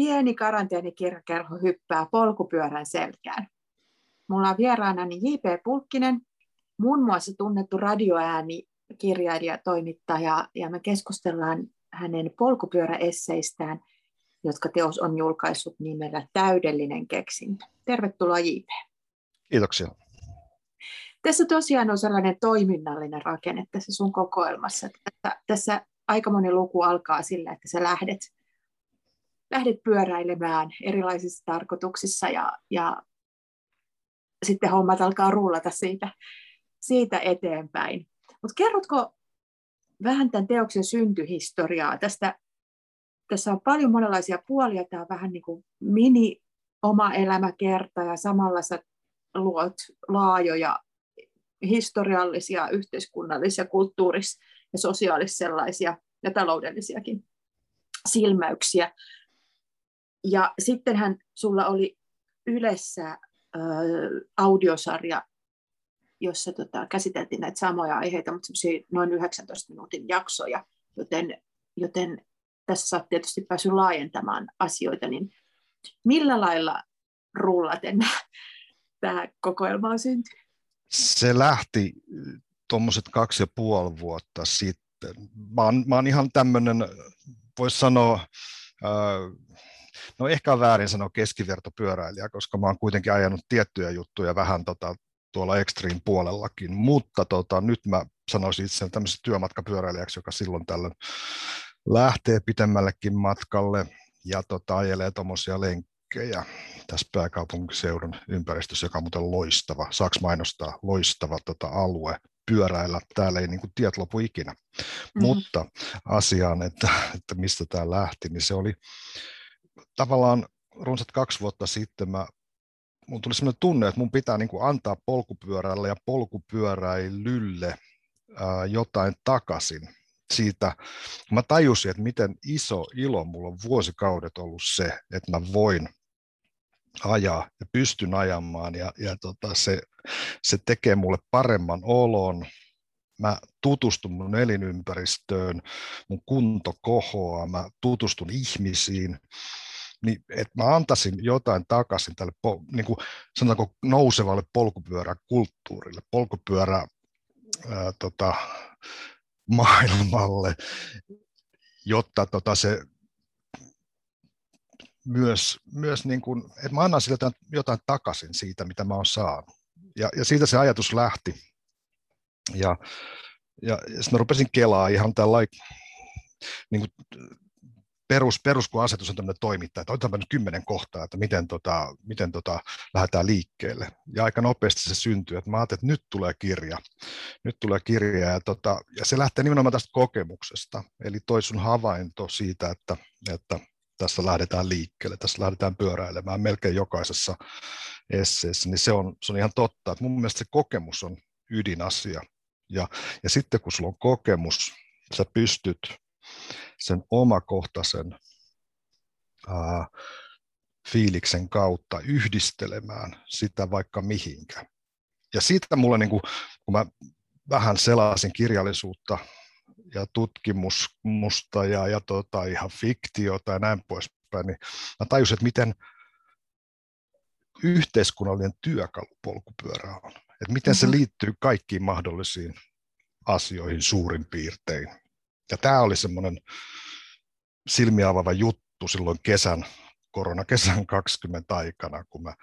pieni karanteenikirjakerho hyppää polkupyörän selkään. Mulla on vieraanani J.P. Pulkkinen, muun muassa tunnettu radioääni, kirjailija, toimittaja, ja me keskustellaan hänen polkupyöräesseistään, jotka teos on julkaissut nimellä Täydellinen keksintö. Tervetuloa J.P. Kiitoksia. Tässä tosiaan on sellainen toiminnallinen rakenne tässä sun kokoelmassa. Tässä, tässä aika moni luku alkaa sillä, että sä lähdet, lähdet pyöräilemään erilaisissa tarkoituksissa ja, ja sitten hommat alkaa rullata siitä, siitä eteenpäin. Mutta kerrotko vähän tämän teoksen syntyhistoriaa? Tästä, tässä on paljon monenlaisia puolia. Tämä on vähän niin kuin mini oma elämäkerta ja samalla sä luot laajoja historiallisia, yhteiskunnallisia, kulttuuris- ja sosiaalis sellaisia ja taloudellisiakin silmäyksiä. Ja sittenhän sulla oli Ylessä äh, audiosarja, jossa tota, käsiteltiin näitä samoja aiheita, mutta noin 19 minuutin jaksoja, joten, joten tässä olet tietysti päässyt laajentamaan asioita, niin millä lailla rullaten tämä kokoelma on syntynyt? Se lähti tuommoiset kaksi ja puoli vuotta sitten. Mä oon, mä oon ihan tämmöinen, voisi sanoa, no ehkä on väärin sanoa keskivertopyöräilijä, koska mä oon kuitenkin ajanut tiettyjä juttuja vähän tota, tuolla extreme puolellakin, mutta tota, nyt mä sanoisin itse tämmöiseksi työmatkapyöräilijäksi, joka silloin tällöin lähtee pitemmällekin matkalle ja tota, ajelee tuommoisia lenkkejä tässä pääkaupunkiseudun ympäristössä, joka on muuten loistava, saaks mainostaa, loistava tota, alue pyöräillä, täällä ei niin kuin, tiet lopu ikinä. Mm-hmm. Mutta asiaan, että, että mistä tämä lähti, niin se oli tavallaan runsat kaksi vuotta sitten mä mun tuli sellainen tunne, että mun pitää niin kuin antaa polkupyörälle ja polkupyöräilylle ää, jotain takaisin siitä. Mä tajusin, että miten iso ilo mulla on vuosikaudet ollut se, että mä voin ajaa ja pystyn ajamaan ja, ja tota, se, se tekee mulle paremman olon. Mä tutustun mun elinympäristöön, mun kunto kohoaa, mä tutustun ihmisiin niin että mä antaisin jotain takaisin tälle niin kuin sanotaanko nousevalle polkupyöräkulttuurille, polkupyörä ää, tota, maailmalle, jotta tota, se myös, myös niin kuin, että mä annan sille jotain, jotain takaisin siitä, mitä mä oon saanut. Ja, ja siitä se ajatus lähti. Ja, ja, ja sitten mä rupesin kelaa ihan tällä niin kuin perus, perus kun asetus on tämmöinen toimittaja, että otetaan nyt kymmenen kohtaa, että miten, tota, miten tota, lähdetään liikkeelle. Ja aika nopeasti se syntyy, että mä ajattelin, että nyt tulee kirja. Nyt tulee kirja ja, tota, ja se lähtee nimenomaan tästä kokemuksesta. Eli toi sun havainto siitä, että, että tässä lähdetään liikkeelle, tässä lähdetään pyöräilemään melkein jokaisessa esseessä, niin se on, se on ihan totta. Että mun mielestä se kokemus on ydinasia. Ja, ja sitten kun sulla on kokemus, sä pystyt sen omakohtaisen ää, fiiliksen kautta yhdistelemään sitä vaikka mihinkä. Ja siitä mulle, niin kuin, kun mä vähän selasin kirjallisuutta ja tutkimusta ja, ja tota, ihan fiktiota ja näin poispäin, niin mä tajusin, että miten yhteiskunnallinen työkalu polkupyörä on. Että miten mm-hmm. se liittyy kaikkiin mahdollisiin asioihin suurin piirtein. Ja tämä oli semmoinen silmiä avaava juttu silloin kesän, koronakesän 20 aikana, kun mä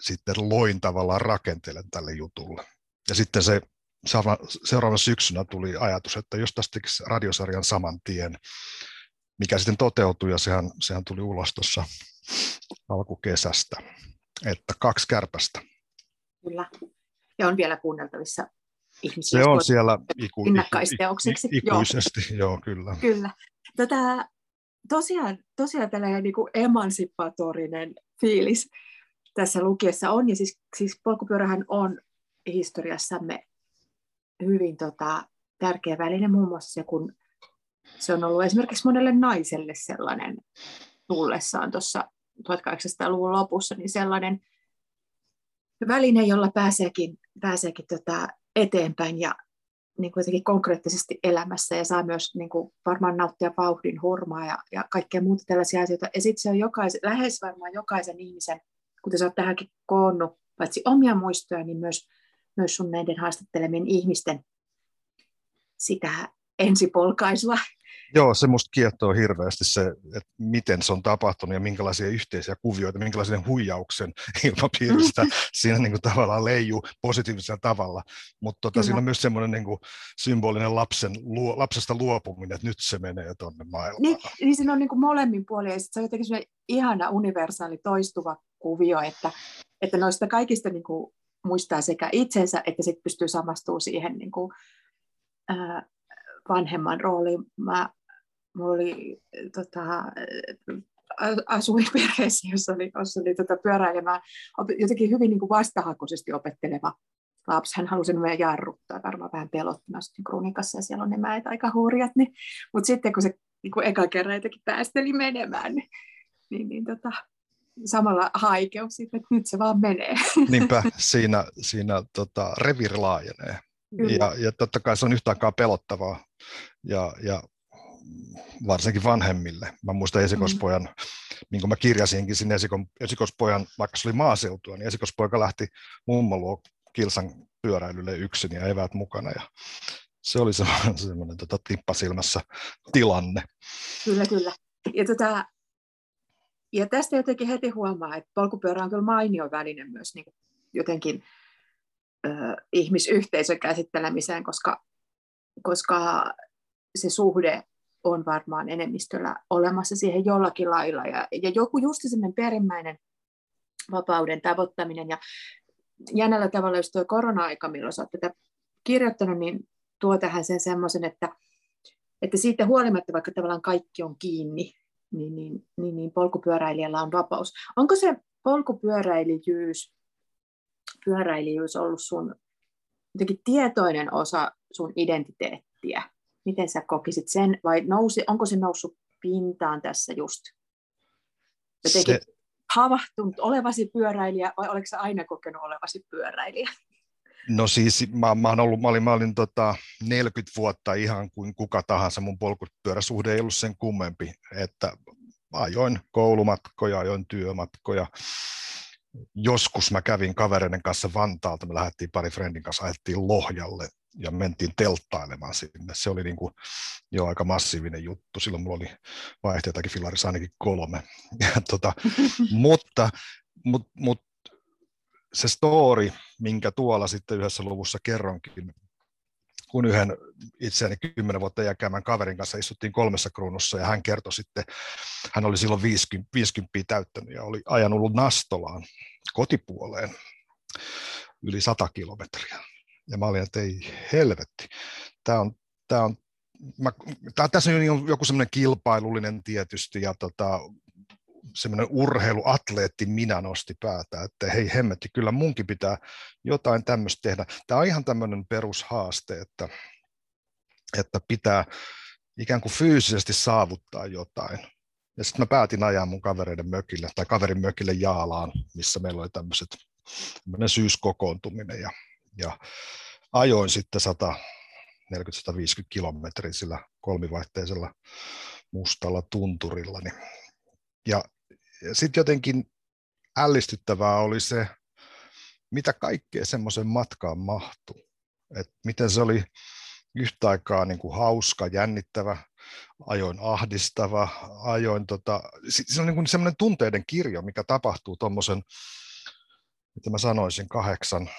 sitten loin tavallaan rakentelen tälle jutulle. Ja sitten se seuraavana syksynä tuli ajatus, että jos tästä radiosarjan saman tien, mikä sitten toteutui ja sehän, sehän tuli ulos tuossa alkukesästä, että kaksi kärpästä. Kyllä, ja on vielä kuunneltavissa ihmisiä. Se on siellä iku. Iku, ikuisesti, joo. joo, kyllä. Kyllä. Tätä, tosiaan, tosiaan tällainen niin kuin emansipatorinen fiilis tässä lukiessa on, ja siis, siis polkupyörähän on historiassamme hyvin tota, tärkeä väline muun muassa se, kun se on ollut esimerkiksi monelle naiselle sellainen tullessaan tuossa 1800-luvun lopussa, niin sellainen väline, jolla pääseekin, pääseekin tota eteenpäin ja, niin kuin konkreettisesti elämässä ja saa myös niin kuin varmaan nauttia vauhdin hurmaa ja, ja kaikkea muuta tällaisia asioita. Ja sitten se on jokaisen, lähes varmaan jokaisen ihmisen, kuten sä oot tähänkin koonnut, paitsi omia muistoja, niin myös, myös sun näiden haastattelemien ihmisten sitä ensipolkaisua Joo, se musta kiehtoo hirveästi se, että miten se on tapahtunut ja minkälaisia yhteisiä kuvioita, minkälaisen huijauksen ilmapiiristä siinä niin kuin tavallaan leijuu positiivisella tavalla. Mutta tota, siinä on myös semmoinen niin kuin symbolinen lapsen, luo, lapsesta luopuminen, että nyt se menee tuonne maailmaan. Niin, niin siinä on niin kuin molemmin puolin ja se on jotenkin semmoinen ihana universaali toistuva kuvio, että, että noista kaikista niin kuin muistaa sekä itsensä, että sitten pystyy samastumaan siihen niin kuin, ää, vanhemman rooliin. Mä mulla oli tota, asuin perheessä, jossa oli, jossa oli tota, pyöräilemään jotenkin hyvin niin kuin vastahakoisesti opetteleva lapsi. Hän halusi meidän jarruttaa, varmaan vähän pelottina sitten kruunikassa ja siellä on ne mäet aika hurjat. Niin, mutta sitten kun se niin kuin eka kerran jotenkin päästeli menemään, niin, niin, niin tota, samalla haikeus, että nyt se vaan menee. Niinpä, siinä, siinä tota, revir laajenee. Ja, ja totta kai se on yhtä aikaa pelottavaa. Ja, ja varsinkin vanhemmille. Mä muistan esikospojan, mm. niin kuin mä kirjasinkin sinne esikon, esikospojan, vaikka se oli maaseutua, niin esikospoika lähti mummon luo kilsan pyöräilylle yksin ja eväät mukana. Ja se oli semmoinen, semmoinen tota, tippasilmässä tilanne. Kyllä, kyllä. Ja, tota, ja tästä jotenkin heti huomaa, että polkupyörä on kyllä mainio väline myös niin jotenkin ö, ihmisyhteisön käsittelemiseen, koska, koska se suhde on varmaan enemmistöllä olemassa siihen jollakin lailla. Ja, ja joku just semmoinen perimmäinen vapauden tavoittaminen. Ja jännällä tavalla, jos tuo korona-aika, milloin olet tätä kirjoittanut, niin tuo tähän sen semmoisen, että, että siitä huolimatta, vaikka tavallaan kaikki on kiinni, niin, niin, niin, niin polkupyöräilijällä on vapaus. Onko se polkupyöräilijyys pyöräilijyys ollut sun jotenkin tietoinen osa sun identiteettiä? Miten sä kokisit sen, vai nousi, onko se noussut pintaan tässä just? Jotenkin se... havahtunut olevasi pyöräilijä, vai oletko sä aina kokenut olevasi pyöräilijä? No siis mä, mä, ollut, mä olin, mä olin tota 40 vuotta ihan kuin kuka tahansa, mun polkupyöräsuhde ei ollut sen kummempi, että ajoin koulumatkoja, ajoin työmatkoja, joskus mä kävin kavereiden kanssa Vantaalta, me lähdettiin pari friendin kanssa, ajettiin Lohjalle ja mentiin telttailemaan sinne. Se oli niin kuin jo aika massiivinen juttu. Silloin mulla oli vaihteitakin filarissa ainakin kolme. Ja tota, mutta mut, mut, se story, minkä tuolla sitten yhdessä luvussa kerronkin, kun yhden itseäni kymmenen vuotta iäkäämän kaverin kanssa istuttiin kolmessa kruunussa ja hän kertoi sitten, hän oli silloin 50, 50 täyttänyt ja oli ajanut Nastolaan kotipuoleen yli 100 kilometriä. Ja mä olin, että ei helvetti, tämä on, tämä on Mä, tässä on joku semmoinen kilpailullinen tietysti ja tota, semmoinen urheiluatleetti minä nosti päätä, että hei hemmetti, kyllä munkin pitää jotain tämmöistä tehdä. Tämä on ihan tämmöinen perushaaste, että, että pitää ikään kuin fyysisesti saavuttaa jotain. Ja sitten mä päätin ajaa mun kavereiden mökille, tai kaverin mökille Jaalaan, missä meillä oli tämmöiset, syyskokoontuminen, ja, ja ajoin sitten 140-150 kilometriä sillä kolmivaihteisella mustalla tunturilla. Niin ja sitten jotenkin ällistyttävää oli se, mitä kaikkea semmoisen matkaan mahtui. Et miten se oli yhtä aikaa niin kuin hauska, jännittävä, ajoin ahdistava, ajoin tota, se on niin kuin semmoinen tunteiden kirjo, mikä tapahtuu tuommoisen, mitä mä sanoisin, kahdeksan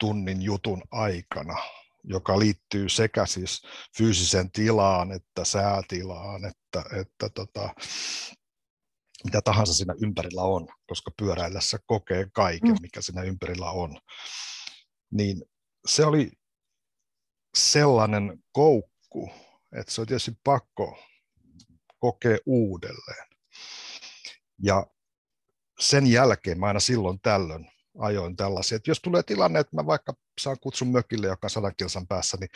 tunnin jutun aikana, joka liittyy sekä siis fyysiseen tilaan että säätilaan, että, että tota, mitä tahansa siinä ympärillä on, koska pyöräillessä kokee kaiken, mm. mikä siinä ympärillä on. Niin se oli sellainen koukku, että se on tietysti pakko kokea uudelleen. Ja sen jälkeen mä aina silloin tällöin ajoin tällaisia, että jos tulee tilanne, että mä vaikka saan kutsun mökille, joka on sadan kilsan päässä, niin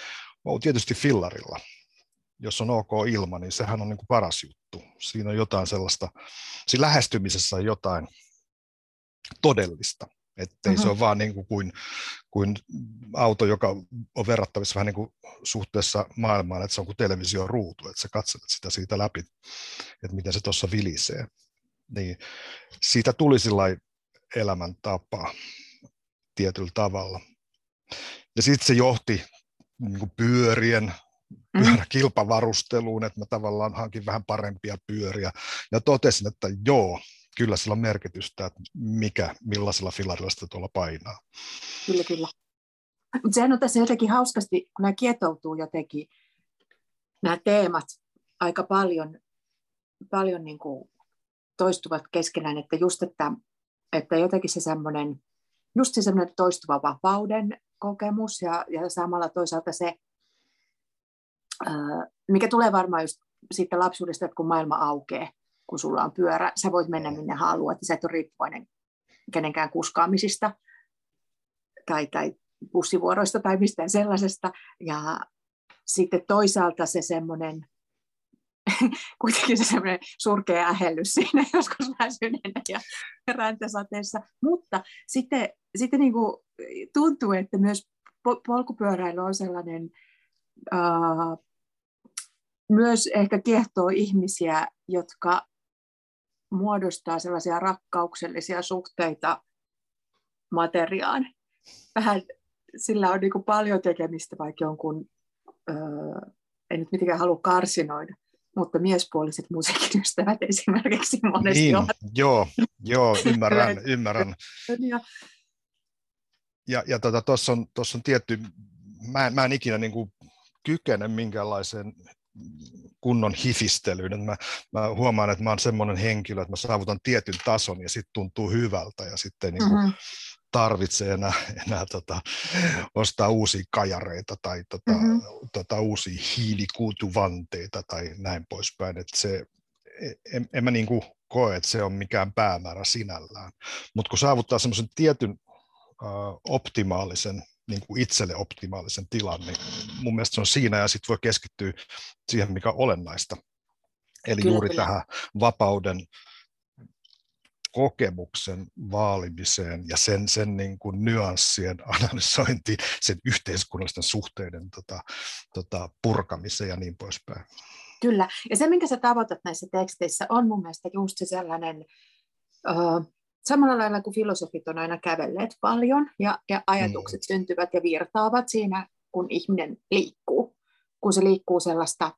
mä oon tietysti fillarilla jos on ok ilma, niin sehän on niin kuin paras juttu. Siinä on jotain sellaista, siinä lähestymisessä on jotain todellista. Että mm-hmm. se ole vaan niin kuin, kuin, kuin auto, joka on verrattavissa vähän niin kuin suhteessa maailmaan, että se on kuin television ruutu, että sä katselet sitä siitä läpi, että miten se tuossa vilisee. Niin siitä tuli sillä elämäntapa tietyllä tavalla. Ja sitten se johti niin kuin pyörien, mm. pyöräkilpavarusteluun, että mä tavallaan hankin vähän parempia pyöriä. Ja totesin, että joo, kyllä sillä on merkitystä, että mikä, millaisella filarilla sitä tuolla painaa. Kyllä, kyllä. Mutta sehän on tässä jotenkin hauskasti, kun nämä kietoutuu jotenkin, nämä teemat aika paljon, paljon niin kuin toistuvat keskenään, että just, että, että jotenkin se semmoinen, just se semmoinen toistuva vapauden kokemus ja, ja samalla toisaalta se, mikä tulee varmaan just siitä lapsuudesta, että kun maailma aukeaa, kun sulla on pyörä, sä voit mennä minne haluat, ja sä et ole riippuvainen kenenkään kuskaamisista tai, tai bussivuoroista tai mistään sellaisesta. Ja sitten toisaalta se semmoinen, kuitenkin se semmoinen surkea ähellys siinä joskus väsyneenä ja räntäsateessa. Mutta sitten, sitten niin kuin tuntuu, että myös polkupyöräily on sellainen, uh, myös ehkä kiehtoo ihmisiä, jotka muodostaa sellaisia rakkauksellisia suhteita materiaan. Vähän sillä on niin paljon tekemistä vaikka jonkun, öö, en nyt mitenkään halua karsinoida, mutta miespuoliset musiikin ystävät esimerkiksi monesti niin, ovat. Joo, joo, ymmärrän, ymmärrän. Ja, ja, ja tuossa tota, on, on tietty, mä en, mä en ikinä niin kuin kykene minkäänlaiseen kunnon hifistelyyn. Mä, mä huomaan, että mä oon semmoinen henkilö, että mä saavutan tietyn tason ja sitten tuntuu hyvältä ja sitten niin mm-hmm. tarvitsee enää, enää tota, ostaa uusia kajareita tai tota, mm-hmm. tota, uusia hiilikuutuvanteita tai näin poispäin. Että se, en, en mä niin kuin koe, että se on mikään päämäärä sinällään. Mutta kun saavuttaa semmoisen tietyn optimaalisen niin kuin itselle optimaalisen tilan, niin mun mielestä se on siinä ja sitten voi keskittyä siihen, mikä on olennaista. Eli kyllä, juuri kyllä. tähän vapauden kokemuksen vaalimiseen ja sen, sen niin kuin nyanssien analysointiin, sen yhteiskunnallisten suhteiden tota, tota, purkamiseen ja niin poispäin. Kyllä, ja se minkä sä tavoitat näissä teksteissä on mun mielestä just se sellainen samalla lailla kuin filosofit on aina kävelleet paljon ja, ja ajatukset mm. syntyvät ja virtaavat siinä, kun ihminen liikkuu, kun se liikkuu sellaista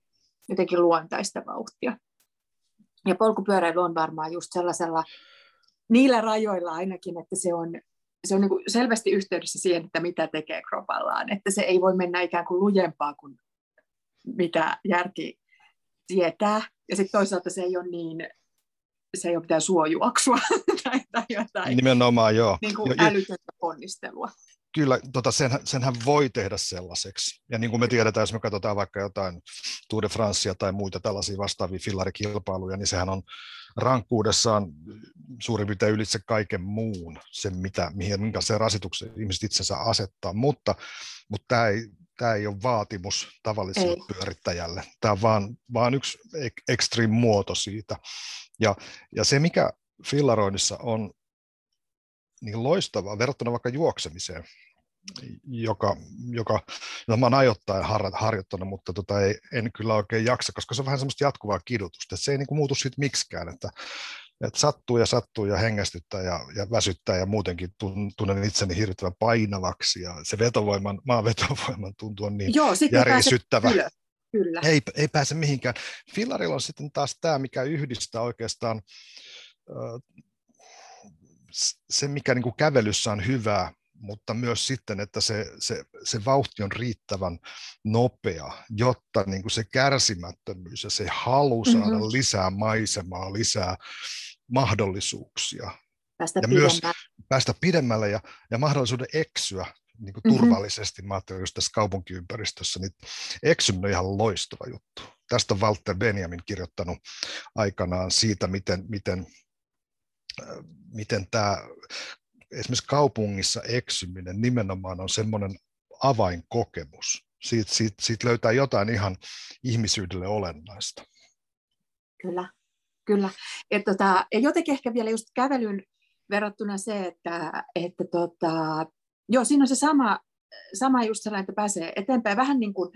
jotenkin luontaista vauhtia. Ja polkupyöräily on varmaan just sellaisella, niillä rajoilla ainakin, että se on, se on niin selvästi yhteydessä siihen, että mitä tekee kropallaan, että se ei voi mennä ikään kuin lujempaa kuin mitä järki tietää, ja sitten toisaalta se ei ole niin se ei ole mitään suojuoksua tai, tai jotain Nimenomaan, joo. Niin kuin jo, älytöntä ponnistelua. Kyllä, tota, senhän, senhän voi tehdä sellaiseksi. Ja niin kuin me tiedetään, jos me katsotaan vaikka jotain Tour de Francea tai muita tällaisia vastaavia fillarikilpailuja, niin sehän on rankkuudessaan suurin piirtein ylitse kaiken muun, sen mitä, mihin, minkä se rasituksen ihmiset itsensä asettaa, mutta, mutta tämä ei, tämä ei ole vaatimus tavalliselle ei. pyörittäjälle. Tämä on vaan, vaan yksi ekstreem muoto siitä. Ja, ja se, mikä fillaroinnissa on niin loistavaa verrattuna vaikka juoksemiseen, joka, joka no mä oon ajoittain har, harjoittanut, mutta tota ei, en kyllä oikein jaksa, koska se on vähän semmoista jatkuvaa kidutusta, että se ei niin kuin muutu siitä miksikään, että, että sattuu ja sattuu ja hengästyttää ja, ja väsyttää ja muutenkin tunnen itseni hirvittävän painavaksi ja se vetovoiman, maan vetovoiman tuntuu niin Joo, järisyttävä. Kyllä. Ei, ei pääse mihinkään. Fillarilla on sitten taas tämä, mikä yhdistää oikeastaan se, mikä niin kuin kävelyssä on hyvää, mutta myös sitten, että se, se, se vauhti on riittävän nopea, jotta niin kuin se kärsimättömyys ja se halu saada mm-hmm. lisää maisemaa, lisää mahdollisuuksia. Päästä ja pidemmälle. myös päästä pidemmälle ja, ja mahdollisuuden eksyä niin kuin mm-hmm. turvallisesti. Mä ajattelin just tässä kaupunkiympäristössä, niin eksyminen on ihan loistava juttu. Tästä on Walter Benjamin kirjoittanut aikanaan siitä, miten, miten, äh, miten tämä esimerkiksi kaupungissa eksyminen nimenomaan on semmoinen avainkokemus. Siitä, siitä, siitä löytää jotain ihan ihmisyydelle olennaista. Kyllä, kyllä. Et tota, ja jotenkin ehkä vielä just kävelyn verrattuna se, että, että tota, joo, siinä on se sama, sama just sellainen, että pääsee eteenpäin. Vähän niin kuin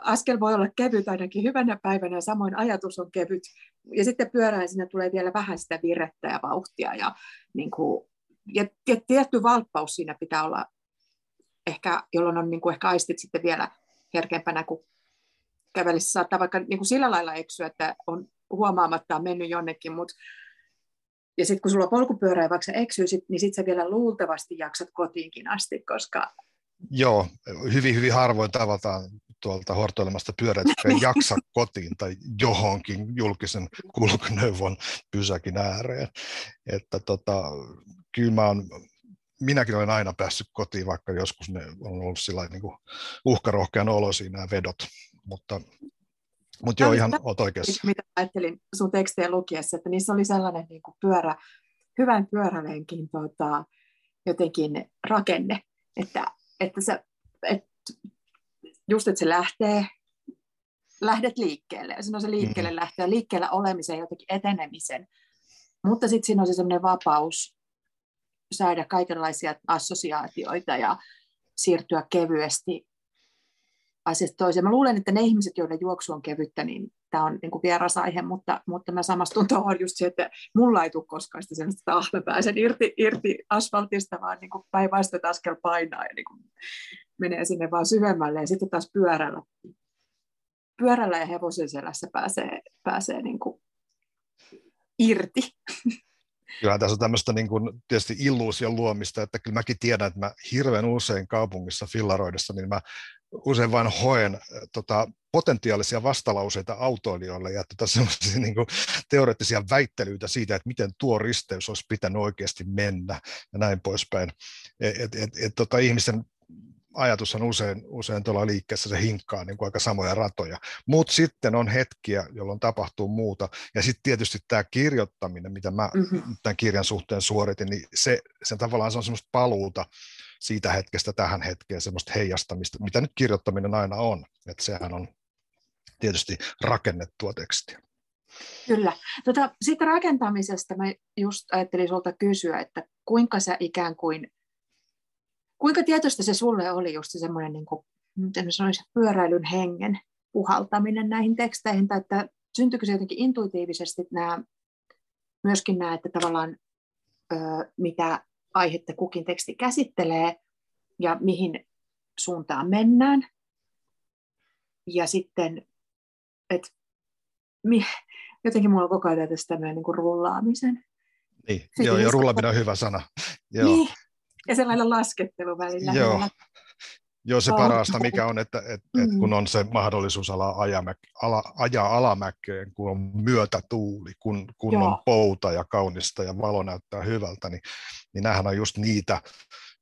askel voi olla kevyt ainakin hyvänä päivänä, samoin ajatus on kevyt. Ja sitten pyörää sinne tulee vielä vähän sitä virettä ja vauhtia. Ja, niin kuin, ja tietty valppaus siinä pitää olla ehkä, jolloin on niin kuin ehkä aistit sitten vielä herkempänä, kun kävelissä saattaa vaikka niin kuin sillä lailla eksyä, että on huomaamatta mennyt jonnekin, mutta ja sitten kun sulla polkupyörä vaikka sä eksyisit, niin sitten sä vielä luultavasti jaksat kotiinkin asti, koska... Joo, hyvin, hyvin harvoin tavataan tuolta hortoilemasta pyörät, jotka ei jaksa kotiin tai johonkin julkisen kulkuneuvon pysäkin ääreen. Että tota, kyllä mä oon, minäkin olen aina päässyt kotiin, vaikka joskus ne on ollut sillä niin uhkarohkean olo siinä vedot, mutta mutta joo, ihan olet oikeassa. Mitä ajattelin sun tekstejä lukiessa, että niissä oli sellainen niin kuin pyörä, hyvän pyörälenkin tota, jotenkin rakenne, että, että sä, et, just että se lähtee, lähdet liikkeelle, ja siinä on se liikkeelle mm-hmm. lähtee, liikkeellä olemisen jotenkin etenemisen, mutta sitten siinä on se sellainen vapaus saada kaikenlaisia assosiaatioita ja siirtyä kevyesti asiasta toiseen. Mä luulen, että ne ihmiset, joille juoksu on kevyttä, niin tämä on niin vieras aihe, mutta, mutta mä samastun tuohon just se, että mulla ei tule koskaan sitä sellaista, että ah, mä pääsen irti, irti asfaltista, vaan niin päinvastoin askel painaa ja niin kuin menee sinne vaan syvemmälle. Ja sitten taas pyörällä, pyörällä ja hevosen selässä pääsee, pääsee niin kuin irti. Kyllähän tässä on tämmöistä niin kuin, tietysti illuusion luomista, että kyllä mäkin tiedän, että mä hirveän usein kaupungissa fillaroidessa, niin mä usein vain hoen tota, potentiaalisia vastalauseita autoilijoille ja tota, niin kuin, teoreettisia väittelyitä siitä, että miten tuo risteys olisi pitänyt oikeasti mennä ja näin poispäin. Et, et, et, et, tota, ihmisten ajatus on usein, usein tuolla liikkeessä, se hinkkaa niin kuin aika samoja ratoja. Mutta sitten on hetkiä, jolloin tapahtuu muuta. Ja sitten tietysti tämä kirjoittaminen, mitä mä mm-hmm. tämän kirjan suhteen suoritin, niin se, se tavallaan se on semmoista paluuta siitä hetkestä tähän hetkeen, semmoista heijastamista, mitä nyt kirjoittaminen aina on. Että sehän on tietysti rakennettua tekstiä. Kyllä. Tota, siitä rakentamisesta mä just ajattelin sulta kysyä, että kuinka sä ikään kuin Kuinka tietoista se sulle oli just se semmoinen, niin kuin, miten sanoisi, pyöräilyn hengen puhaltaminen näihin teksteihin, tai että syntyykö se jotenkin intuitiivisesti nämä, myöskin nämä, että tavallaan ö, mitä aihetta kukin teksti käsittelee ja mihin suuntaan mennään. Ja sitten, että mi, jotenkin mulla on koko ajan tästä tämmöinen niin kuin rullaamisen. Niin, joo, ja rullaaminen on hyvä sana. Joo. Niin, ja sellainen laskettelu välillä. Joo. Joo, se parasta mikä on, että, että, mm. että kun on se mahdollisuus ala, ajamäk, ala, ajaa alamäkeen, kun on myötätuuli, kun, kun on pouta ja kaunista ja valo näyttää hyvältä, niin, niin nämähän on just niitä,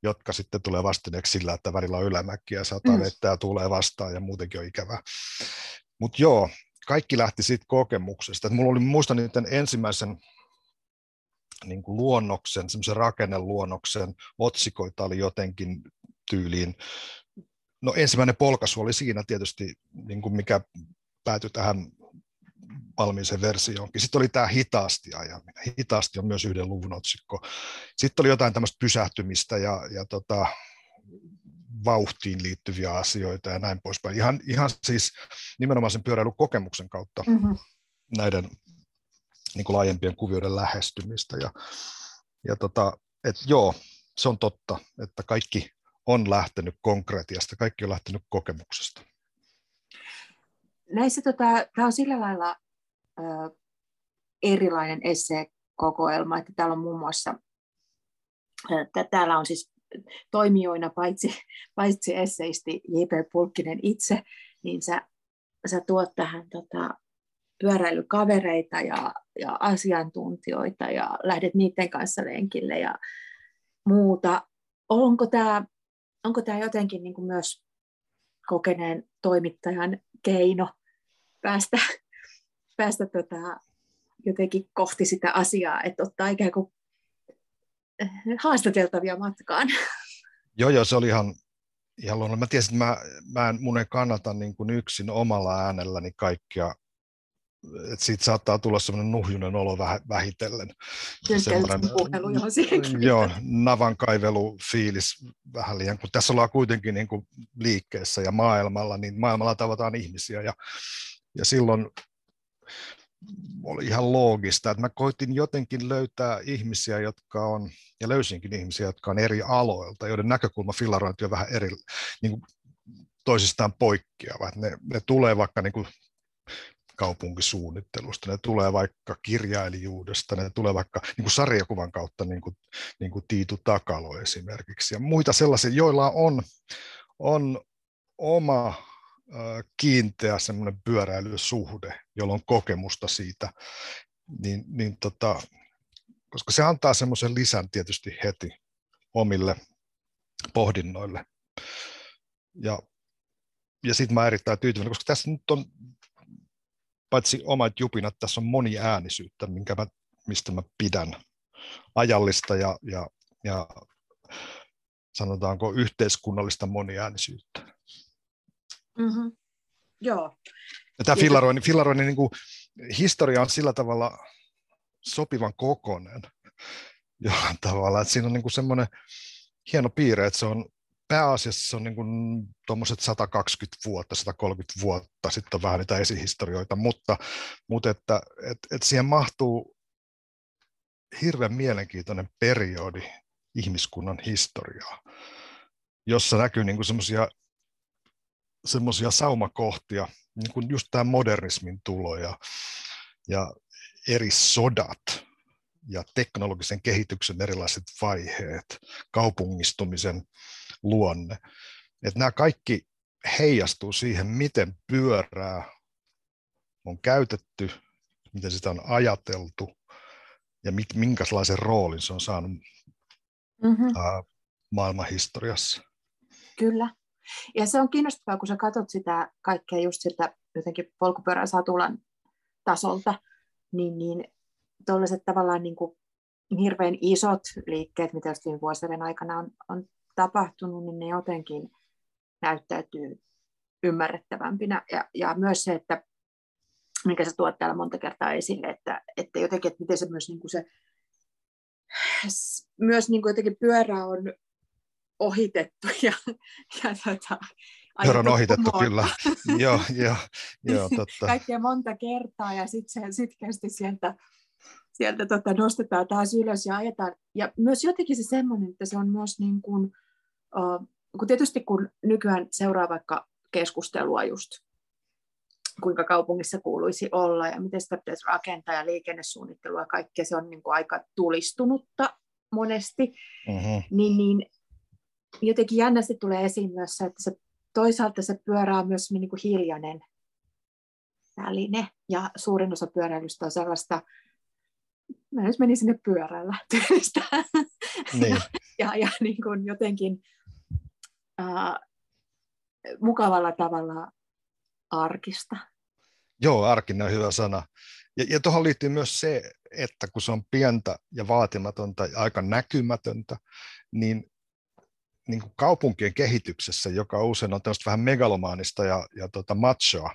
jotka sitten tulee vastineeksi sillä, että välillä on ylämäki ja sataa mm. vettä ja tulee vastaan ja muutenkin on ikävää. Mutta joo, kaikki lähti siitä kokemuksesta. Et mulla oli, muistan niiden ensimmäisen niin kuin luonnoksen, semmoisen rakenneluonnoksen otsikoita oli jotenkin tyyliin. No ensimmäinen polkasu oli siinä tietysti, niin kuin mikä päätyi tähän valmiiseen versioonkin. Sitten oli tämä hitaasti ajaminen. Hitaasti on myös yhden luvun otsikko. Sitten oli jotain tämmöistä pysähtymistä ja, ja tota, vauhtiin liittyviä asioita ja näin poispäin. Ihan, ihan siis nimenomaan sen pyöräilykokemuksen kautta mm-hmm. näiden niin kuin laajempien kuvioiden lähestymistä. Ja, ja tota, et joo, se on totta, että kaikki on lähtenyt konkretiasta, kaikki on lähtenyt kokemuksesta. Näissä tota, tämä on sillä lailla ö, erilainen esseekokoelma, että täällä on muun muassa, että täällä on siis toimijoina paitsi, paitsi esseisti J.P. Pulkkinen itse, niin sä, sä tuot tähän tota, pyöräilykavereita ja, ja asiantuntijoita ja lähdet niiden kanssa lenkille ja muuta. Onko tämä, onko tämä jotenkin niin kuin myös kokeneen toimittajan keino päästä, päästä tota, jotenkin kohti sitä asiaa, että ottaa ikään kuin eh, haastateltavia matkaan? Joo, joo, se oli ihan, ihan luonnollinen. Mä tiesin, että mä, mä en, mun ei kannata niin kuin yksin omalla äänelläni kaikkia että siitä saattaa tulla semmoinen nuhjunen olo väh, vähitellen. puhelu, johon siihen Joo, navan kaivelu, fiilis vähän liian, kun tässä ollaan kuitenkin niin kuin liikkeessä ja maailmalla, niin maailmalla tavataan ihmisiä ja, ja silloin oli ihan loogista, että mä koitin jotenkin löytää ihmisiä, jotka on, ja löysinkin ihmisiä, jotka on eri aloilta, joiden näkökulma fillarointi on vähän eri, niin kuin toisistaan poikkeava. Ne, ne tulee vaikka niin kuin kaupunkisuunnittelusta, ne tulee vaikka kirjailijuudesta, ne tulee vaikka niin kuin sarjakuvan kautta, niin kuin, niin kuin Tiitu Takalo esimerkiksi, ja muita sellaisia, joilla on, on oma kiinteä semmoinen pyöräilysuhde, jolla on kokemusta siitä, niin, niin tota, koska se antaa semmoisen lisän tietysti heti omille pohdinnoille. Ja, ja sitten mä erittäin tyytyväinen, koska tässä nyt on paitsi omat jupinat, tässä on moniäänisyyttä, minkä mä, mistä mä pidän ajallista ja, ja, ja sanotaanko yhteiskunnallista moniäänisyyttä. Mm-hmm. Joo. Ja tämä fillaroinnin, fillaroinnin niin kuin, historia on sillä tavalla sopivan kokonen jollain tavalla, että siinä on niin kuin semmoinen hieno piirre, että se on pääasiassa se on niin kuin tuommoiset 120 vuotta, 130 vuotta, sitten on vähän niitä esihistorioita, mutta, mutta että, että, että siihen mahtuu hirveän mielenkiintoinen periodi ihmiskunnan historiaa, jossa näkyy niin semmoisia semmoisia saumakohtia, niin kuin just tämä modernismin tulo ja, ja eri sodat ja teknologisen kehityksen erilaiset vaiheet, kaupungistumisen luonne. Että nämä kaikki heijastuu siihen, miten pyörää on käytetty, miten sitä on ajateltu ja minkälaisen roolin se on saanut mm-hmm. maailman historiassa. Kyllä. Ja se on kiinnostavaa, kun sä katsot sitä kaikkea just siltä jotenkin polkupyöräsatulan tasolta, niin, niin tuollaiset tavallaan niin kuin hirveän isot liikkeet, mitä viime vuosien aikana on, on tapahtunut, niin ne jotenkin näyttäytyy ymmärrettävämpinä. Ja, ja myös se, että mikä sä tuot täällä monta kertaa esille, että, että jotenkin, että miten se myös niin kuin se, myös niin kuin jotenkin pyörä on ohitettu ja, ja tota, Pyörä on ohitettu, kyllä. joo, joo, joo, totta. Kaikkea monta kertaa ja sitten se sitkeästi sieltä, sieltä tota, nostetaan taas ylös ja ajetaan. Ja myös jotenkin se semmoinen, että se on myös niin kuin, uh, kun tietysti kun nykyään seuraa vaikka keskustelua just kuinka kaupungissa kuuluisi olla ja miten sitä pitäisi rakentaa ja liikennesuunnittelua ja kaikkea, se on niin kuin aika tulistunutta monesti, mm-hmm. niin, niin jotenkin jännästi tulee esiin myös se, että se, toisaalta se pyörä on myös niin kuin hiljainen väline, ja suurin osa pyöräilystä on sellaista, mä nyt menin sinne pyörällä tyylistä, niin. ja, ja, ja niin kuin jotenkin äh, mukavalla tavalla arkista. Joo, arkinen on hyvä sana. Ja, ja tuohon liittyy myös se, että kun se on pientä ja vaatimatonta ja aika näkymätöntä, niin niin kuin kaupunkien kehityksessä, joka usein on tämmöistä vähän megalomaanista ja, ja tota machoa,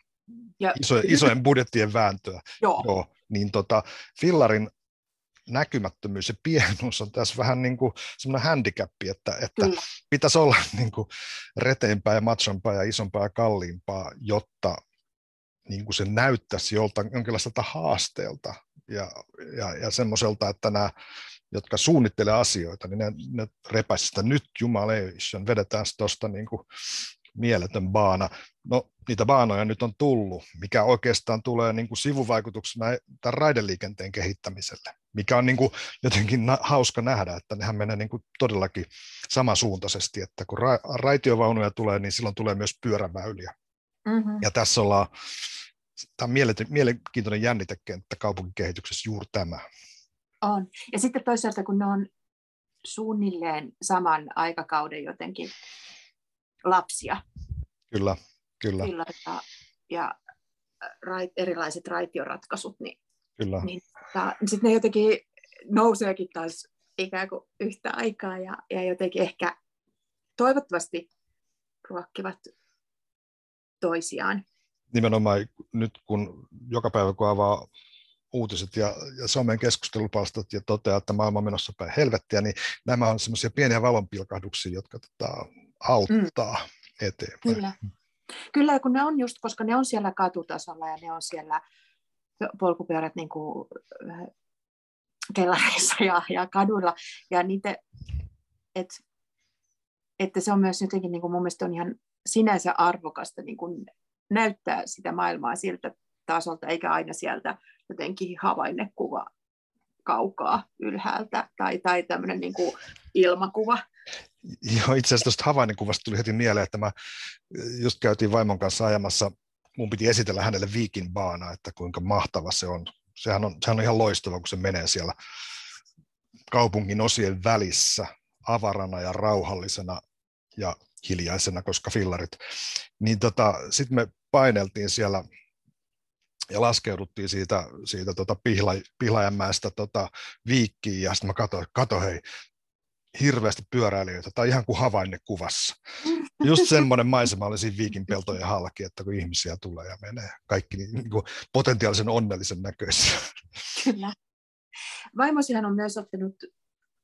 ja, iso, isojen budjettien vääntöä, joo. Joo, niin tota, Fillarin näkymättömyys ja pienuus on tässä vähän niin kuin semmoinen handicappi, että, että pitäisi olla niin kuin reteimpää ja machompaa ja isompaa ja kalliimpaa, jotta niin kuin se näyttäisi jolta, jonkinlaiselta haasteelta ja, ja, ja semmoiselta, että nämä jotka suunnittelee asioita, niin ne, ne repäisivät sitä nyt jumalation, vedetään tuosta niin kuin mieletön baana. No niitä baanoja nyt on tullut, mikä oikeastaan tulee niin kuin sivuvaikutuksena tämän raideliikenteen kehittämiselle, mikä on niin kuin jotenkin na- hauska nähdä, että nehän menee niin kuin todellakin samansuuntaisesti, että kun ra- raitiovaunuja tulee, niin silloin tulee myös pyöräväyliä. Mm-hmm. Ja tässä ollaan, tämä on mielenkiintoinen jännitekenttä kaupunkikehityksessä juuri tämä. On. Ja sitten toisaalta, kun ne on suunnilleen saman aikakauden jotenkin lapsia. Kyllä, kyllä. kyllä ja, ja rait, erilaiset raitioratkaisut, niin, kyllä. niin ta, sitten ne jotenkin nouseekin taas ikään kuin yhtä aikaa ja, ja jotenkin ehkä toivottavasti ruokkivat toisiaan. nimenomaan nyt kun joka päivä kun avaa uutiset ja, ja somen keskustelupalstat ja toteaa, että maailma on menossa päin helvettiä, niin nämä on semmoisia pieniä valonpilkahduksia, jotka tota, auttaa mm. eteenpäin. Kyllä. Kyllä, kun ne on just, koska ne on siellä katutasolla ja ne on siellä polkupyörät niin kuin, äh, kellareissa ja, ja kaduilla. Ja niitä, et, että se on myös jotenkin niin kuin mun mielestä on ihan sinänsä arvokasta niin kuin näyttää sitä maailmaa siltä tasolta, eikä aina sieltä jotenkin havainnekuva kaukaa ylhäältä tai, tai tämmöinen niin kuin ilmakuva. Joo, itse asiassa tuosta havainnekuvasta tuli heti mieleen, että mä just käytiin vaimon kanssa ajamassa, mun piti esitellä hänelle Viikin baana, että kuinka mahtava se on. Sehän on, sehän on ihan loistava, kun se menee siellä kaupungin osien välissä avarana ja rauhallisena ja hiljaisena, koska fillarit. Niin tota, sitten me paineltiin siellä ja laskeuduttiin siitä, siitä tota Pihla, Pihlajanmäestä tota Viikkiin, ja sitten mä katsoin, kato hei, hirveästi pyöräilijöitä, tai ihan kuin havainnekuvassa. Just semmoinen maisema oli siinä Viikin peltojen halki, että kun ihmisiä tulee ja menee, kaikki niin, niin kuin potentiaalisen onnellisen näköisiä. Kyllä. Vaimosihan on myös ottanut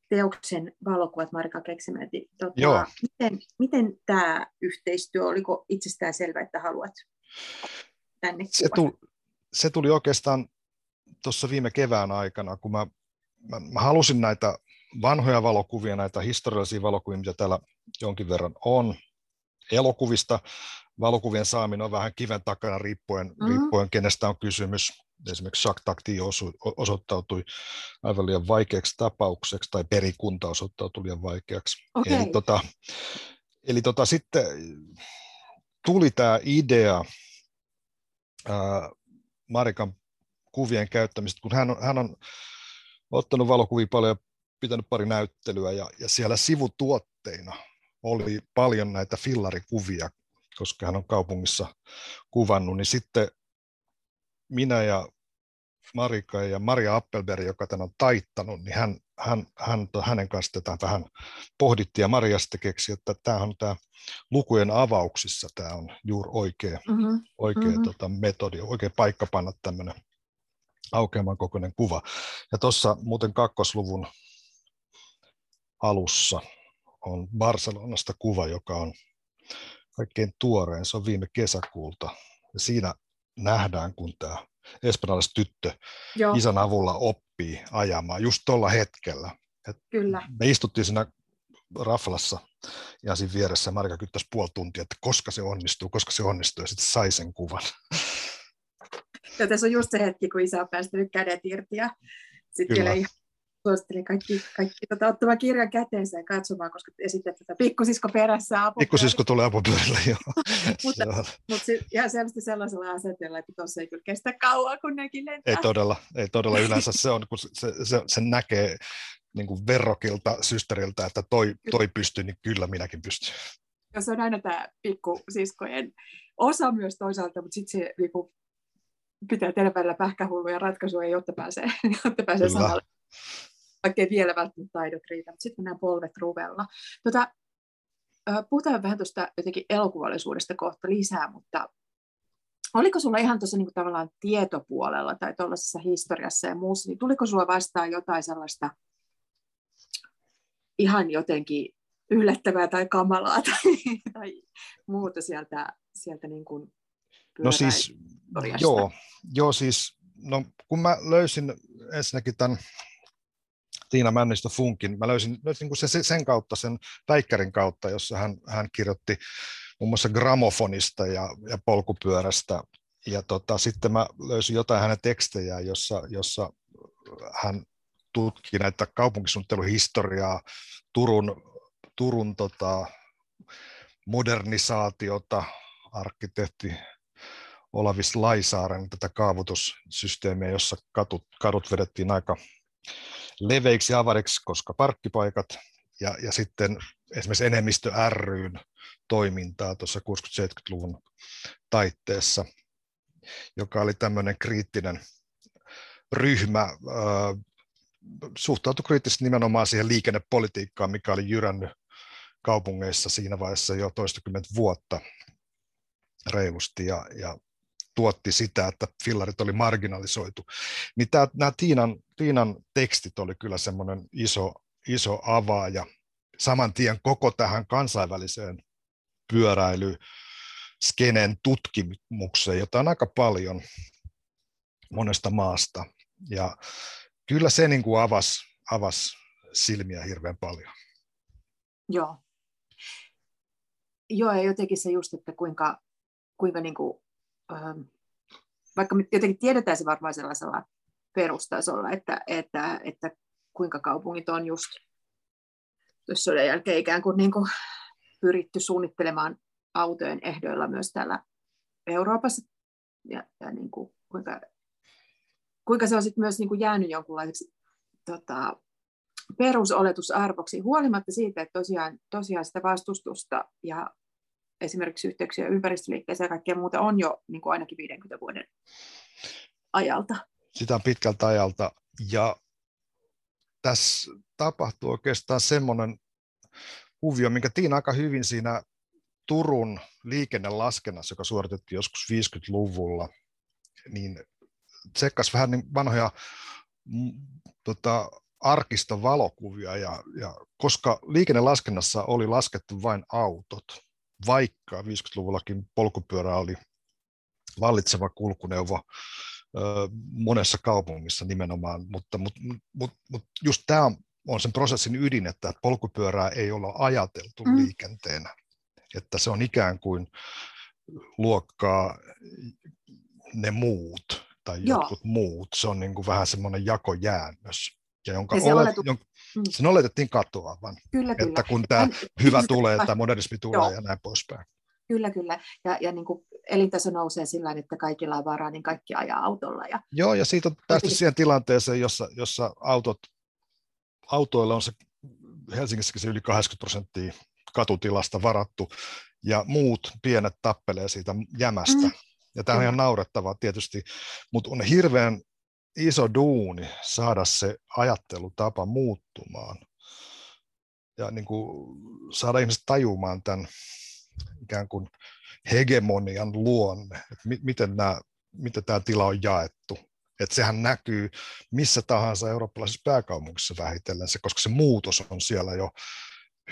teoksen valokuvat Marika Keksimäti. Tota, Joo. Miten, miten tämä yhteistyö, oliko itsestään selvä, että haluat tänne se, tuli, se tuli oikeastaan tuossa viime kevään aikana, kun mä, mä, mä halusin näitä vanhoja valokuvia, näitä historiallisia valokuvia, mitä täällä jonkin verran on, elokuvista. Valokuvien saaminen on vähän kiven takana riippuen, mm-hmm. riippuen kenestä on kysymys. Esimerkiksi Jacques Tacti osoittautui aivan liian vaikeaksi tapaukseksi, tai perikunta osoittautui liian vaikeaksi. Okay. Eli, tota, eli tota, sitten tuli tämä idea ää, Marikan kuvien käyttämistä, kun hän on, hän on ottanut valokuvia paljon pitänyt pari näyttelyä ja, ja siellä sivutuotteina oli paljon näitä fillarikuvia, koska hän on kaupungissa kuvannut, niin sitten minä ja Marika ja Maria Appelberg, joka tämän on taittanut, niin hän, hän, hän, hänen kanssa tätä vähän pohdittiin ja Maria sitten keksi, että tämä on tämä lukujen avauksissa, tämä on juuri oikea, mm-hmm. oikea mm-hmm. Tota, metodi, oikea paikka panna tämmöinen aukeaman kokoinen kuva. Ja tuossa muuten kakkosluvun alussa on Barcelonasta kuva, joka on kaikkein tuorein, se on viime kesäkuulta. Ja siinä nähdään, kun tämä tyttö Joo. isän avulla oppii ajamaan just tuolla hetkellä. Et Kyllä. Me istuttiin siinä raflassa ja siinä vieressä Marika kyttäisi puoli tuntia, että koska se onnistuu, koska se onnistuu, ja sitten sai sen kuvan. Ja tässä on just se hetki, kun isä on päästänyt kädet irti ja sitten ihan suosittelen kaikki, kaikki tota, ottamaan kirjan käteensä ja katsomaan, koska esität tätä pikkusisko perässä apupyörällä. Pikkusisko tulee apupyörällä, joo. mutta mutta se, ihan selvästi sellaisella asenteella, että tuossa ei kyllä kestä kauan, kun nekin lentää. Ei todella, ei todella. Yleensä se on, kun se, se, se näkee niin kuin verrokilta, systeriltä, että toi, toi pystyy, niin kyllä minäkin pystyn. Ja se on aina tämä pikkusiskojen osa myös toisaalta, mutta sitten se niin kuin, pitää tehdä välillä pähkähulluja ratkaisuja, jotta pääsee, jotta pääsee samalle vaikkei vielä välttämättä taidot riitä, mutta sitten mennään polvet ruvella. Tota, puhutaan vähän tuosta jotenkin elokuvallisuudesta kohta lisää, mutta oliko sulla ihan tuossa niin tavallaan tietopuolella tai tuollaisessa historiassa ja muussa, niin tuliko sulla vastaan jotain sellaista ihan jotenkin yllättävää tai kamalaa tai, tai muuta sieltä, sieltä niin kuin No siis, joo, joo siis, no kun mä löysin ensinnäkin tämän Tiina Männistö Funkin. Mä löysin, löysin niin se, sen kautta, sen väikkärin kautta, jossa hän, hän kirjoitti muun muassa gramofonista ja, ja polkupyörästä. Ja tota, sitten mä löysin jotain hänen tekstejään, jossa, jossa hän tutki näitä kaupunkisuunnitteluhistoriaa, Turun, Turun tota, modernisaatiota, arkkitehti Olavis Laisaaren tätä kaavoitussysteemiä, jossa kadut, kadut vedettiin aika leveiksi avariksi, koska parkkipaikat ja, ja sitten esimerkiksi enemmistö ryn toimintaa tuossa 60-70-luvun taitteessa, joka oli tämmöinen kriittinen ryhmä, suhtautui kriittisesti nimenomaan siihen liikennepolitiikkaan, mikä oli jyrännyt kaupungeissa siinä vaiheessa jo toistakymmentä vuotta reilusti ja, ja tuotti sitä, että fillarit oli marginalisoitu. Niin tämä, nämä Tiinan, Tiinan tekstit oli kyllä semmoinen iso, iso avaaja saman tien koko tähän kansainväliseen pyöräily skenen tutkimukseen, jota on aika paljon monesta maasta. Ja kyllä se niin kuin avasi, avasi silmiä hirveän paljon. Joo. Joo, ja jotenkin se just, että kuinka, kuinka niin kuin, vaikka me jotenkin tiedetään se varmaan sellaisella perustasolla, että, että, että kuinka kaupungit on just sodan jälkeen ikään kuin, niin kuin pyritty suunnittelemaan autojen ehdoilla myös täällä Euroopassa. Ja, ja niin kuin, kuinka, kuinka se on sit myös niin kuin jäänyt jonkunlaiseksi tota, perusoletusarvoksi, huolimatta siitä, että tosiaan, tosiaan sitä vastustusta ja esimerkiksi yhteyksiä ympäristöliikkeeseen ja kaikkea muuta on jo niin kuin ainakin 50 vuoden ajalta. Sitä on pitkältä ajalta ja tässä tapahtuu oikeastaan semmoinen kuvio, minkä Tiina aika hyvin siinä Turun liikennelaskennassa, joka suoritettiin joskus 50-luvulla, niin tsekkas vähän niin vanhoja mm, tota, arkista valokuvia, ja, ja koska liikennelaskennassa oli laskettu vain autot, vaikka 50-luvullakin polkupyörä oli vallitseva kulkuneuvo ö, monessa kaupungissa nimenomaan, mutta, mutta, mutta, mutta just tämä on, on sen prosessin ydin, että polkupyörää ei olla ajateltu mm. liikenteenä, että se on ikään kuin luokkaa ne muut tai Joo. jotkut muut, se on niin kuin vähän semmoinen jakojäännös ja jonka ja se oletu... jonka, mm. sen oletettiin katoavan. Kyllä, että kyllä. kun tämä hyvä tulee, tämä modernismi tulee Joo. ja näin poispäin. Kyllä, kyllä. Ja, ja niin kuin elintaso nousee sillä että kaikilla on varaa, niin kaikki ajaa autolla. Ja... Joo, ja siitä on päästy siihen tilanteeseen, jossa, jossa autot, autoilla on se Helsingissäkin se yli 80 prosenttia katutilasta varattu, ja muut pienet tappelee siitä jämästä. Mm. Ja tämä on ihan naurettavaa tietysti, mutta on hirveän iso duuni saada se ajattelutapa muuttumaan ja niin kuin saada ihmiset tajumaan tämän ikään kuin hegemonian luonne, että mi- miten, nämä, miten tämä tila on jaettu. Että sehän näkyy missä tahansa eurooppalaisessa pääkaupungissa vähitellen, se, koska se muutos on siellä jo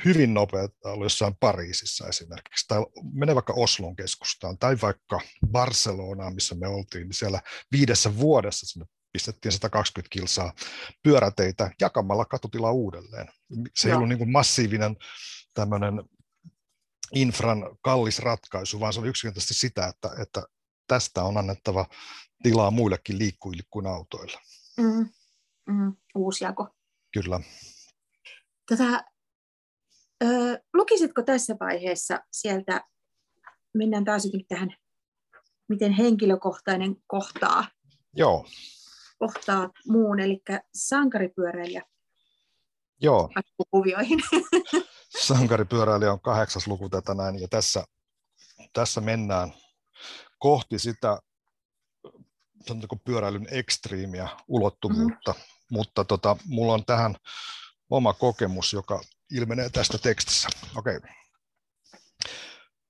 hyvin nopeaa ollut jossain Pariisissa esimerkiksi, tai mene vaikka Oslon keskustaan, tai vaikka Barcelonaan, missä me oltiin, niin siellä viidessä vuodessa sinne pistettiin 120 kilsaa pyöräteitä jakamalla katutila uudelleen. Se ei Joo. ollut niin kuin massiivinen tämmöinen infran kallis ratkaisu, vaan se oli yksinkertaisesti sitä, että, että tästä on annettava tilaa muillekin liikkujille kuin autoilla. Mm, mm, uusi jako. Kyllä. Tätä, ö, lukisitko tässä vaiheessa sieltä, mennään taas tähän, miten henkilökohtainen kohtaa Joo kohtaa muun, eli sankaripyöräilijä Joo. kuvioihin. Sankaripyöräilijä on kahdeksas luku tätä näin, ja tässä, tässä mennään kohti sitä pyöräilyn ekstriimiä ulottuvuutta, mm-hmm. mutta tota, mulla on tähän oma kokemus, joka ilmenee tästä tekstissä. Okay.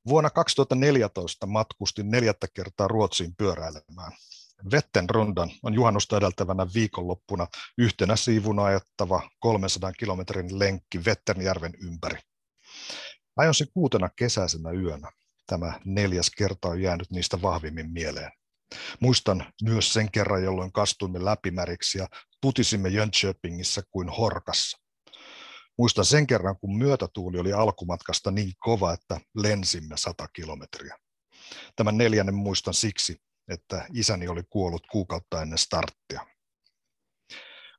Vuonna 2014 matkustin neljättä kertaa Ruotsiin pyöräilemään. Vettenrundan on juhannusta edeltävänä viikonloppuna yhtenä siivuna ajattava 300 kilometrin lenkki Vetternjärven ympäri. Ajon se kuutena kesäisenä yönä. Tämä neljäs kerta on jäänyt niistä vahvimmin mieleen. Muistan myös sen kerran, jolloin kastuimme läpimäriksi ja putisimme Jönköpingissä kuin horkassa. Muistan sen kerran, kun myötätuuli oli alkumatkasta niin kova, että lensimme sata kilometriä. Tämän neljännen muistan siksi, että isäni oli kuollut kuukautta ennen starttia.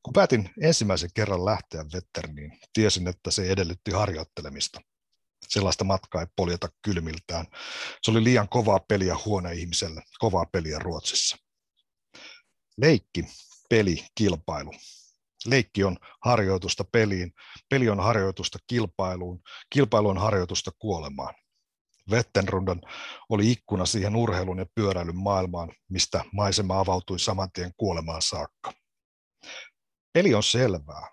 Kun päätin ensimmäisen kerran lähteä Vetterniin, tiesin, että se edellytti harjoittelemista. Sellaista matkaa ei poljeta kylmiltään. Se oli liian kovaa peliä huoneihmiselle, kovaa peliä Ruotsissa. Leikki, peli, kilpailu. Leikki on harjoitusta peliin, peli on harjoitusta kilpailuun, kilpailu on harjoitusta kuolemaan. Vettenrundan oli ikkuna siihen urheilun ja pyöräilyn maailmaan, mistä maisema avautui saman tien kuolemaan saakka. Peli on selvää,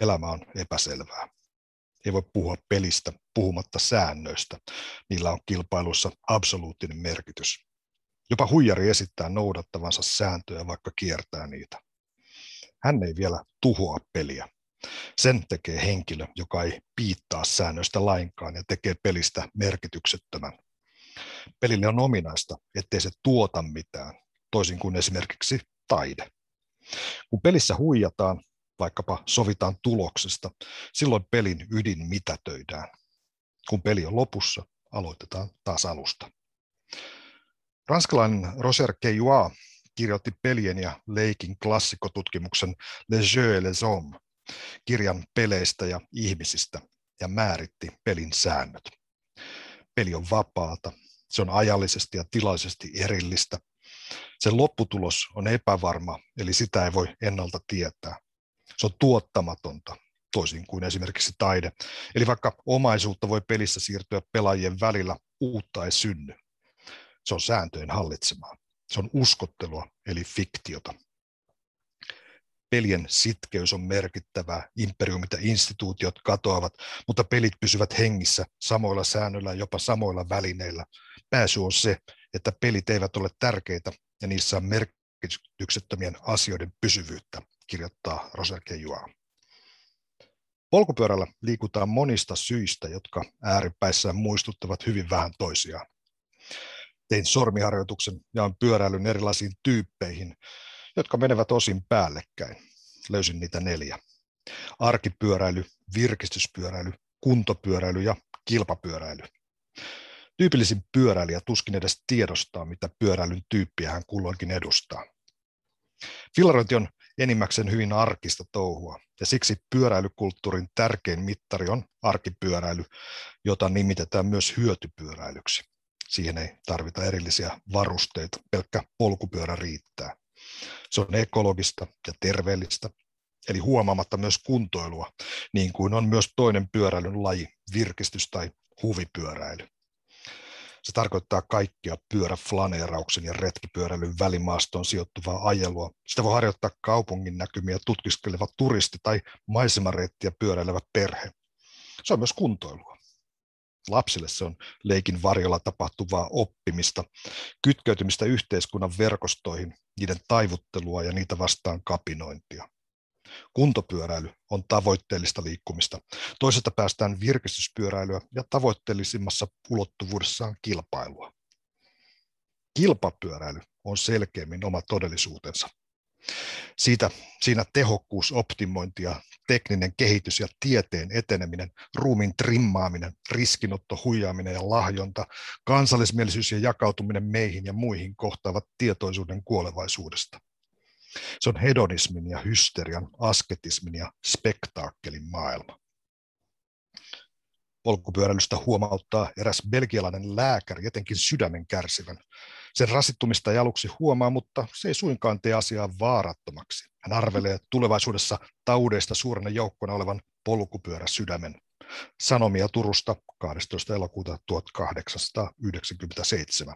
elämä on epäselvää. Ei voi puhua pelistä puhumatta säännöistä. Niillä on kilpailussa absoluuttinen merkitys. Jopa huijari esittää noudattavansa sääntöjä, vaikka kiertää niitä. Hän ei vielä tuhoa peliä. Sen tekee henkilö, joka ei piittaa säännöistä lainkaan ja tekee pelistä merkityksettömän. Pelille on ominaista, ettei se tuota mitään, toisin kuin esimerkiksi taide. Kun pelissä huijataan, vaikkapa sovitaan tuloksesta, silloin pelin ydin mitätöidään. Kun peli on lopussa, aloitetaan taas alusta. Ranskalainen Roger Kejoa kirjoitti pelien ja leikin klassikotutkimuksen Les Jeux et les Hommes, kirjan peleistä ja ihmisistä, ja määritti pelin säännöt. Peli on vapaata, se on ajallisesti ja tilallisesti erillistä. Sen lopputulos on epävarma, eli sitä ei voi ennalta tietää. Se on tuottamatonta, toisin kuin esimerkiksi taide. Eli vaikka omaisuutta voi pelissä siirtyä pelaajien välillä, uutta ei synny. Se on sääntöjen hallitsemaa. Se on uskottelua, eli fiktiota. Pelien sitkeys on merkittävää, imperiumit ja instituutiot katoavat, mutta pelit pysyvät hengissä samoilla säännöillä ja jopa samoilla välineillä. Pääsy on se, että pelit eivät ole tärkeitä ja niissä on merkityksettömien asioiden pysyvyyttä, kirjoittaa Roger Kejua. Polkupyörällä liikutaan monista syistä, jotka ääripäissään muistuttavat hyvin vähän toisiaan. Tein sormiharjoituksen ja on pyöräilyn erilaisiin tyyppeihin, jotka menevät osin päällekkäin. Löysin niitä neljä. Arkipyöräily, virkistyspyöräily, kuntopyöräily ja kilpapyöräily. Tyypillisin pyöräilijä tuskin edes tiedostaa, mitä pyöräilyn tyyppiä hän kulloinkin edustaa. Fillarointi on enimmäkseen hyvin arkista touhua, ja siksi pyöräilykulttuurin tärkein mittari on arkipyöräily, jota nimitetään myös hyötypyöräilyksi. Siihen ei tarvita erillisiä varusteita, pelkkä polkupyörä riittää. Se on ekologista ja terveellistä, eli huomaamatta myös kuntoilua, niin kuin on myös toinen pyöräilyn laji, virkistys- tai huvipyöräily. Se tarkoittaa kaikkia pyöräflaneerauksen ja retkipyöräilyn välimaastoon sijoittuvaa ajelua. Sitä voi harjoittaa kaupungin näkymiä tutkiskeleva turisti tai maisemareittiä pyöräilevä perhe. Se on myös kuntoilua. Lapsille se on leikin varjolla tapahtuvaa oppimista, kytkeytymistä yhteiskunnan verkostoihin, niiden taivuttelua ja niitä vastaan kapinointia. Kuntopyöräily on tavoitteellista liikkumista. Toisesta päästään virkistyspyöräilyä ja tavoitteellisimmassa ulottuvuudessaan kilpailua. Kilpapyöräily on selkeämmin oma todellisuutensa. Siitä, siinä tehokkuus, optimointi ja tekninen kehitys ja tieteen eteneminen, ruumin trimmaaminen, riskinotto, huijaaminen ja lahjonta, kansallismielisyys ja jakautuminen meihin ja muihin kohtaavat tietoisuuden kuolevaisuudesta. Se on hedonismin ja hysterian, asketismin ja spektaakkelin maailma. Polkupyöräilystä huomauttaa eräs belgialainen lääkäri, etenkin sydämen kärsivän. Sen rasittumista ei aluksi huomaa, mutta se ei suinkaan tee asiaa vaarattomaksi. Hän arvelee tulevaisuudessa taudeista suurena joukkona olevan polkupyörä sydämen. Sanomia Turusta 12. elokuuta 1897.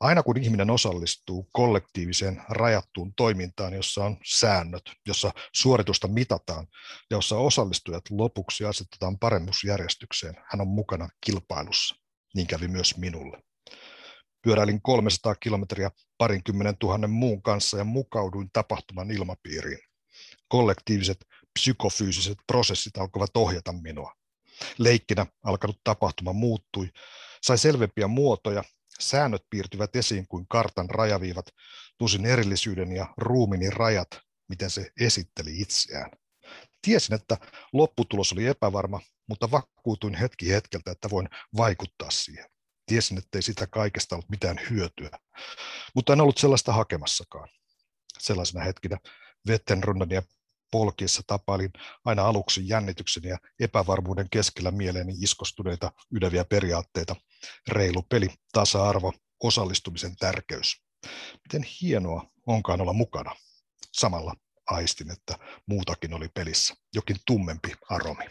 Aina kun ihminen osallistuu kollektiiviseen rajattuun toimintaan, jossa on säännöt, jossa suoritusta mitataan ja jossa osallistujat lopuksi asetetaan paremmuusjärjestykseen, hän on mukana kilpailussa. Niin kävi myös minulle. Pyöräilin 300 kilometriä parinkymmenen tuhannen muun kanssa ja mukauduin tapahtuman ilmapiiriin. Kollektiiviset psykofyysiset prosessit alkoivat ohjata minua. Leikkinä alkanut tapahtuma muuttui, sai selvempiä muotoja Säännöt piirtyvät esiin kuin kartan rajaviivat, tusin erillisyyden ja ruumini rajat, miten se esitteli itseään. Tiesin, että lopputulos oli epävarma, mutta vakuutuin hetki hetkeltä, että voin vaikuttaa siihen. Tiesin, että ei sitä kaikesta ollut mitään hyötyä, mutta en ollut sellaista hakemassakaan. Sellaisena hetkinä Vettenrunnan ja polkiessa tapailin aina aluksi jännityksen ja epävarmuuden keskellä mieleeni iskostuneita yleviä periaatteita. Reilu peli, tasa-arvo, osallistumisen tärkeys. Miten hienoa onkaan olla mukana. Samalla aistin, että muutakin oli pelissä, jokin tummempi aromi.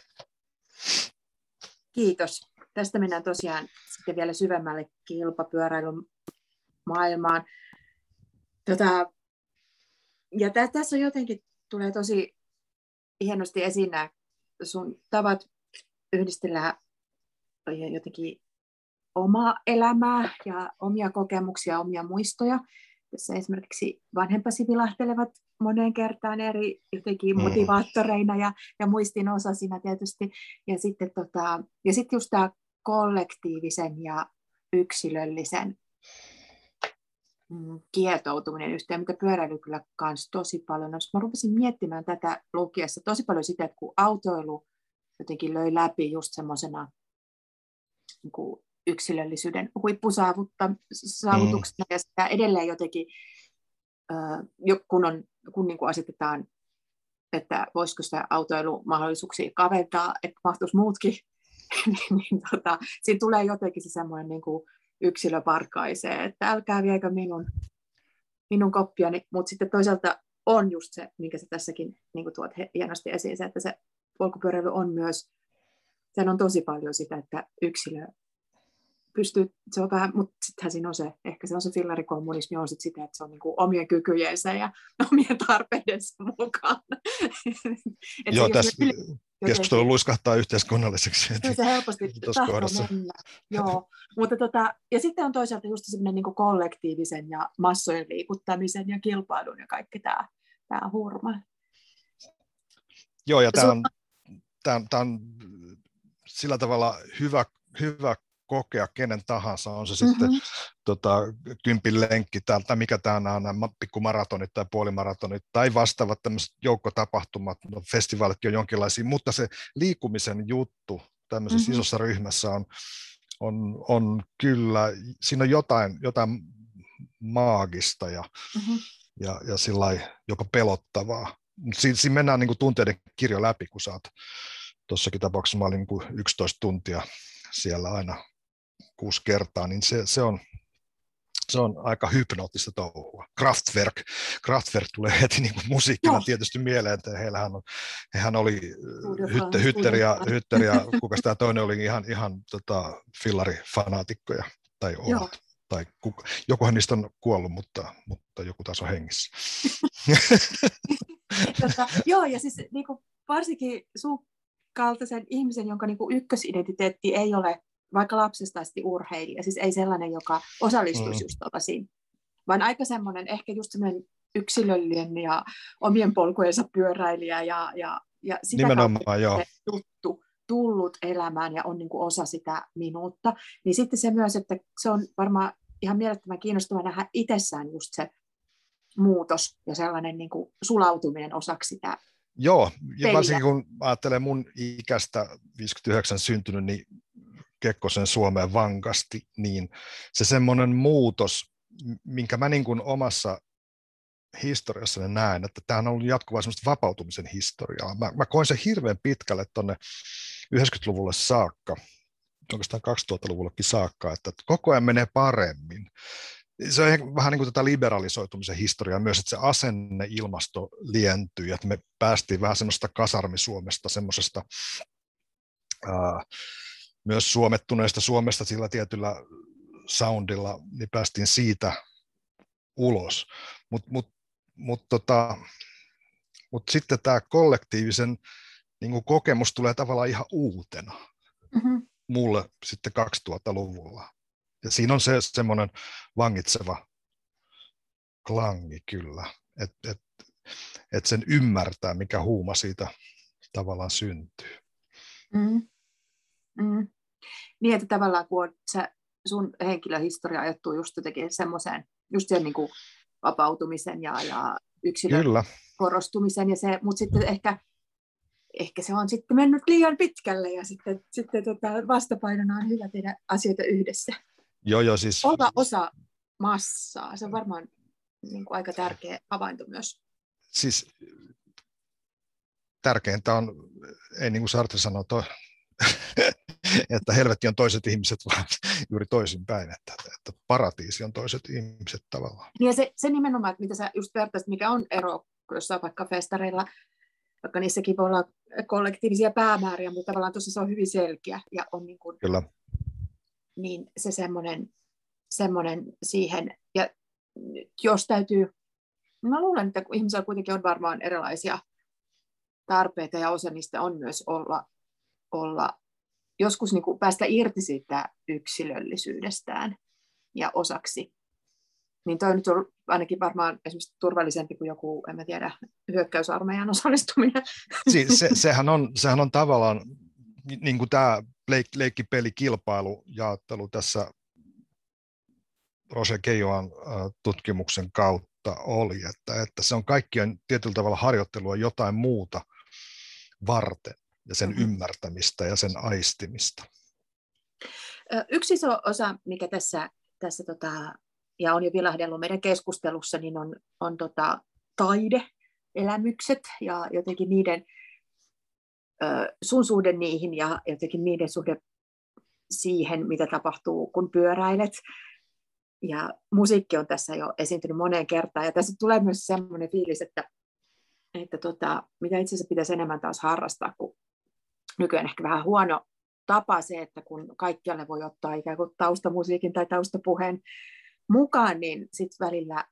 Kiitos. Tästä mennään tosiaan sitten vielä syvemmälle kilpapyöräilyn maailmaan. Tota, ja tä, tässä on jotenkin tulee tosi hienosti esiin nämä sun tavat yhdistellä jotenkin omaa elämää ja omia kokemuksia, omia muistoja, jossa esimerkiksi vanhempasi vilahtelevat moneen kertaan eri jotenkin mm. motivaattoreina ja, ja muistin osasina tietysti. Ja sitten, tota, ja sitten just tämä kollektiivisen ja yksilöllisen mm, kietoutuminen yhteen, mitä pyöräily kyllä kans tosi paljon. Mä rupesin miettimään tätä lukiessa tosi paljon sitä, että kun autoilu jotenkin löi läpi just semmoisena niin yksilöllisyyden huippusaavutuksena, mm. ja sitä edelleen jotenkin, kun, on, kun niin kuin asetetaan, että voisiko sitä autoilumahdollisuuksia kaventaa, että mahtuisi muutkin, niin, niin tota, siinä tulee jotenkin se semmoinen niin kuin yksilö parkaisee, että älkää viekö minun, minun koppiani, mutta sitten toisaalta on just se, minkä sä tässäkin niin kuin tuot hienosti esiin, se, että se polkupyöräily on myös, sen on tosi paljon sitä, että yksilö pystyy, se on vähän, mutta sittenhän siinä on se, ehkä se on se fillarikommunismi on sit sitä, että se on niinku omien kykyjensä ja omien tarpeidensa mukaan. Joo, tässä keskustelu luiskahtaa yhteiskunnalliseksi. Kyllä se helposti tahtoo mennä. Joo. Mutta tota, ja sitten on toisaalta just semmoinen niin kollektiivisen ja massojen liikuttamisen ja kilpailun ja kaikki tämä, tämä hurma. Joo, ja tämä on, tämä, tämä on sillä tavalla hyvä, hyvä kokea kenen tahansa, on se mm-hmm. sitten tota, kympin lenkki tai, tai mikä tämä on, nämä pikkumaratonit tai puolimaratonit tai vastaavat tämmöiset joukkotapahtumat, no, festivaalitkin on jonkinlaisia, mutta se liikumisen juttu tämmöisessä mm-hmm. isossa ryhmässä on, on, on kyllä, siinä on jotain, jotain maagista ja, mm-hmm. ja, ja sillä jopa pelottavaa. Siinä, siinä mennään niin kuin tunteiden kirjo läpi, kun saat tuossakin tapauksessa mä olin niin kuin 11 tuntia siellä aina kuusi kertaa, niin se, se, on, se on aika hypnoottista touhua. Kraftwerk, Kraftwerk tulee heti niin kuin musiikkina no. tietysti mieleen, että heillähän on, hehän oli hytte, Hytter ja, Hytter ja kuka tämä toinen oli ihan, ihan tota, fillarifanaatikkoja tai ovat. Tai kuka, jokuhan niistä on kuollut, mutta, mutta joku taas on hengissä. tota, joo, ja siis niin kuin, varsinkin sun kaltaisen ihmisen, jonka niin kuin ykkösidentiteetti ei ole vaikka lapsesta asti urheilija, siis ei sellainen, joka osallistuisi mm. just tuollaisiin, vaan aika semmoinen ehkä just semmoinen yksilöllinen ja omien polkujensa pyöräilijä ja, ja, ja sitä Nimenomaan, joo. tuttu tullut elämään ja on niin kuin osa sitä minuutta, niin sitten se myös, että se on varmaan ihan mielettömän kiinnostava nähdä itsessään just se muutos ja sellainen niin kuin sulautuminen osaksi sitä Joo, ja varsinkin kun ajattelee mun ikästä 59 syntynyt, niin Kekkosen Suomeen vankasti, niin se semmoinen muutos, minkä mä niin kuin omassa historiassani näen, että tämä on ollut jatkuvaa semmoista vapautumisen historiaa. Mä, mä koin sen hirveän pitkälle tuonne 90-luvulle saakka, oikeastaan 2000-luvullekin saakka, että koko ajan menee paremmin. Se on vähän niin kuin tätä liberalisoitumisen historiaa myös, että se asenne ilmasto lientyy, että me päästiin vähän semmoista kasarmisuomesta, semmoisesta ää, myös suomettuneesta Suomesta sillä tietyllä soundilla, niin päästiin siitä ulos. Mutta mut, mut tota, mut sitten tämä kollektiivisen niin kuin kokemus tulee tavallaan ihan uutena mm-hmm. mulle sitten 2000-luvulla. Ja siinä on se semmoinen vangitseva klangi kyllä, että et, et sen ymmärtää, mikä huuma siitä tavallaan syntyy. Mm. Mm. Niin, että tavallaan kun on, sä, sun henkilöhistoria ajoittuu just jotenkin semmoiseen, just sen niin kuin vapautumisen ja, ja yksilön Kyllä. korostumisen, ja se, mutta sitten ehkä, ehkä se on sitten mennyt liian pitkälle, ja sitten, sitten tota, vastapainona on hyvä tehdä asioita yhdessä. Joo, joo, siis... Olla osa massaa, se on varmaan niin kuin aika tärkeä havainto myös. Siis tärkeintä on, ei niin kuin Sartre sanoi, to, että helvetti on toiset ihmiset, vaan juuri toisinpäin, että, että paratiisi on toiset ihmiset tavallaan. Niin ja se, se nimenomaan, että mitä sä just vertaisit, mikä on ero jossain vaikka festareilla, vaikka niissäkin voi olla kollektiivisia päämääriä, mutta tavallaan tuossa se on hyvin selkeä ja on niin kuin, Kyllä. niin se semmoinen, semmoinen siihen, ja jos täytyy, mä luulen, että ihmisillä kuitenkin on varmaan erilaisia tarpeita ja osa niistä on myös olla olla joskus niin kuin päästä irti siitä yksilöllisyydestään ja osaksi. Niin toi nyt on ainakin varmaan esimerkiksi turvallisempi kuin joku, en mä tiedä, hyökkäysarmeijan osallistuminen. Si- se, sehän, on, sehän on tavallaan niin kuin tämä leik- leikkipelikilpailu jaottelu tässä Roger Keijoan tutkimuksen kautta oli, että, että se on kaikkien tietyllä tavalla harjoittelua jotain muuta varten ja sen mm-hmm. ymmärtämistä ja sen aistimista. Yksi iso osa, mikä tässä, tässä tota, ja on jo vilahdellut meidän keskustelussa, niin on, on tota, taide, elämykset ja jotenkin niiden, sun suhde niihin ja jotenkin niiden suhde siihen, mitä tapahtuu, kun pyöräilet. Ja musiikki on tässä jo esiintynyt moneen kertaan. Ja tässä tulee myös sellainen fiilis, että, että tota, mitä itse asiassa pitäisi enemmän taas harrastaa, kun nykyään ehkä vähän huono tapa se, että kun kaikkialle voi ottaa ikään kuin taustamusiikin tai taustapuheen mukaan, niin sitten välillä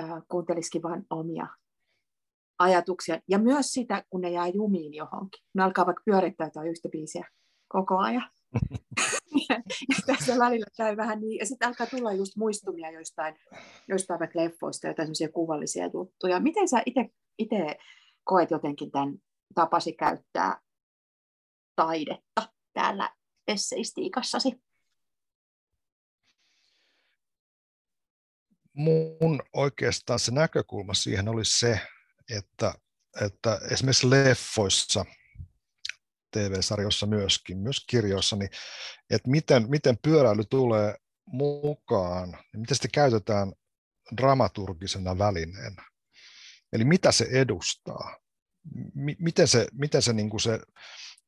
äh, kuuntelisikin vain omia ajatuksia. Ja myös sitä, kun ne jää jumiin johonkin. Ne alkaa vaikka pyörittää jotain yhtä biisiä koko ajan. ja, tässä välillä käy vähän niin, ja sitten alkaa tulla just muistumia joistain, joistain vaikka leffoista, jotain kuvallisia juttuja. Miten sä itse koet jotenkin tämän tapasi käyttää taidetta täällä esseistiikassasi? Mun oikeastaan se näkökulma siihen oli se, että, että esimerkiksi leffoissa, TV-sarjoissa myöskin, myös kirjoissa, niin että miten, miten pyöräily tulee mukaan ja miten sitä käytetään dramaturgisena välineenä. Eli mitä se edustaa, miten se, miten se, niin kuin se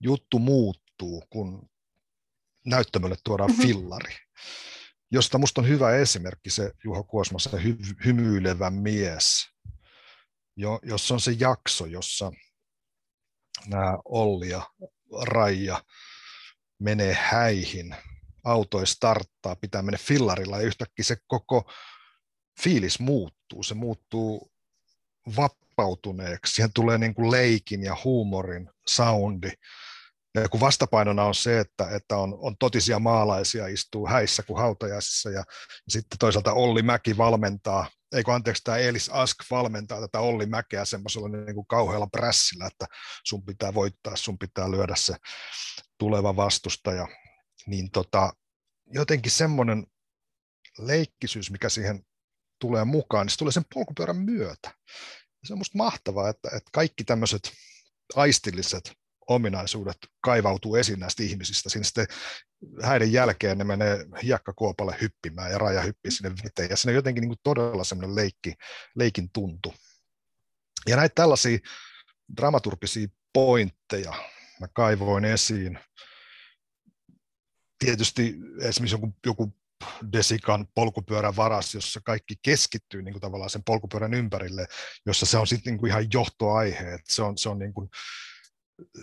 juttu muuttuu, kun näyttämölle tuodaan mm-hmm. fillari. Josta minusta on hyvä esimerkki se Juha Kuosma, se hy- hymyilevä mies, jo, jossa on se jakso, jossa nämä Olli ja Raija menee häihin, auto ei starttaa, pitää mennä fillarilla ja yhtäkkiä se koko fiilis muuttuu. Se muuttuu vapautuneeksi, siihen tulee niin kuin leikin ja huumorin soundi. Ja kun vastapainona on se, että, että on, on totisia maalaisia, istuu häissä kuin hautajaisissa, ja, ja sitten toisaalta Olli Mäki valmentaa, eikö anteeksi, tämä Elis Ask valmentaa tätä Olli Mäkeä semmoisella niin kuin kauhealla prässillä, että sun pitää voittaa, sun pitää lyödä se tuleva vastustaja. Niin tota, jotenkin semmoinen leikkisyys, mikä siihen tulee mukaan, niin se tulee sen polkupyörän myötä. Ja se on musta mahtavaa, että, että kaikki tämmöiset aistilliset ominaisuudet kaivautuu esiin näistä ihmisistä. Siinä sitten häiden jälkeen ne menee hiekkakuopalle hyppimään ja raja hyppii sinne veteen. Ja siinä on jotenkin niin kuin todella semmoinen leikki, leikin tuntu. Ja näitä tällaisia dramaturgisia pointteja mä kaivoin esiin. Tietysti esimerkiksi joku, joku Desikan polkupyörän varas, jossa kaikki keskittyy niin kuin tavallaan sen polkupyörän ympärille, jossa se on sitten niin kuin ihan johtoaihe. Että se on, se on niin kuin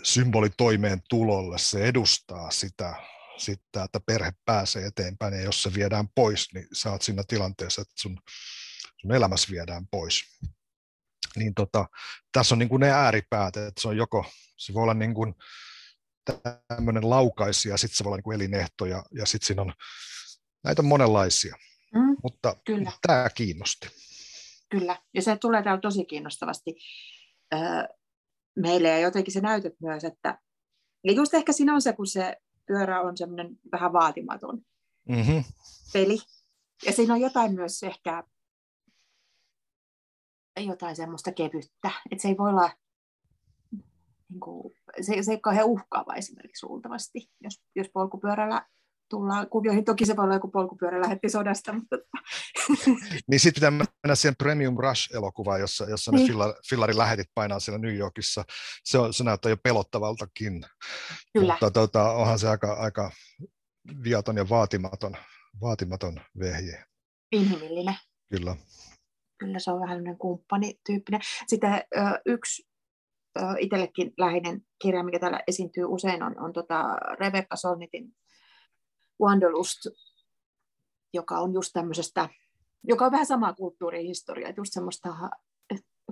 symboli toimeen tulolle, se edustaa sitä, sitä, että perhe pääsee eteenpäin ja jos se viedään pois, niin sä oot siinä tilanteessa, että sun, sun elämässä viedään pois. Niin tota, tässä on niin kuin ne ääripäät, että se on joko, se voi olla niin kuin tämmöinen laukaisija, sitten se voi olla niin kuin elinehto ja, ja sitten siinä on näitä monenlaisia, mm, mutta kyllä. tämä kiinnosti. Kyllä, ja se tulee täällä tosi kiinnostavasti meille ja jotenkin se näytöt myös, että ja just ehkä siinä on se, kun se pyörä on semmoinen vähän vaatimaton mm-hmm. peli. Ja siinä on jotain myös ehkä jotain semmoista kevyttä, että se ei voi olla niin kuin, se, se ei ole kauhean uhkaava esimerkiksi luultavasti, jos, jos polkupyörällä tullaan kuvioihin. Toki se voi olla joku polkupyörä lähetti sodasta. Mutta... niin sitten pitää mennä siihen Premium Rush-elokuvaan, jossa, jossa niin. ne fillari, fillarilähetit painaa siellä New Yorkissa. Se, on, se näyttää jo pelottavaltakin. Kyllä. Mutta tota, onhan se aika, aika viaton ja vaatimaton, vaatimaton vehje. Inhimillinen. Kyllä. Kyllä se on vähän kumppanityyppinen. Sitten yksi itsellekin läheinen kirja, mikä täällä esiintyy usein, on, on tota Rebecca Solnitin Wanderlust, joka on just tämmöisestä, joka on vähän samaa kulttuurihistoriaa, just semmoista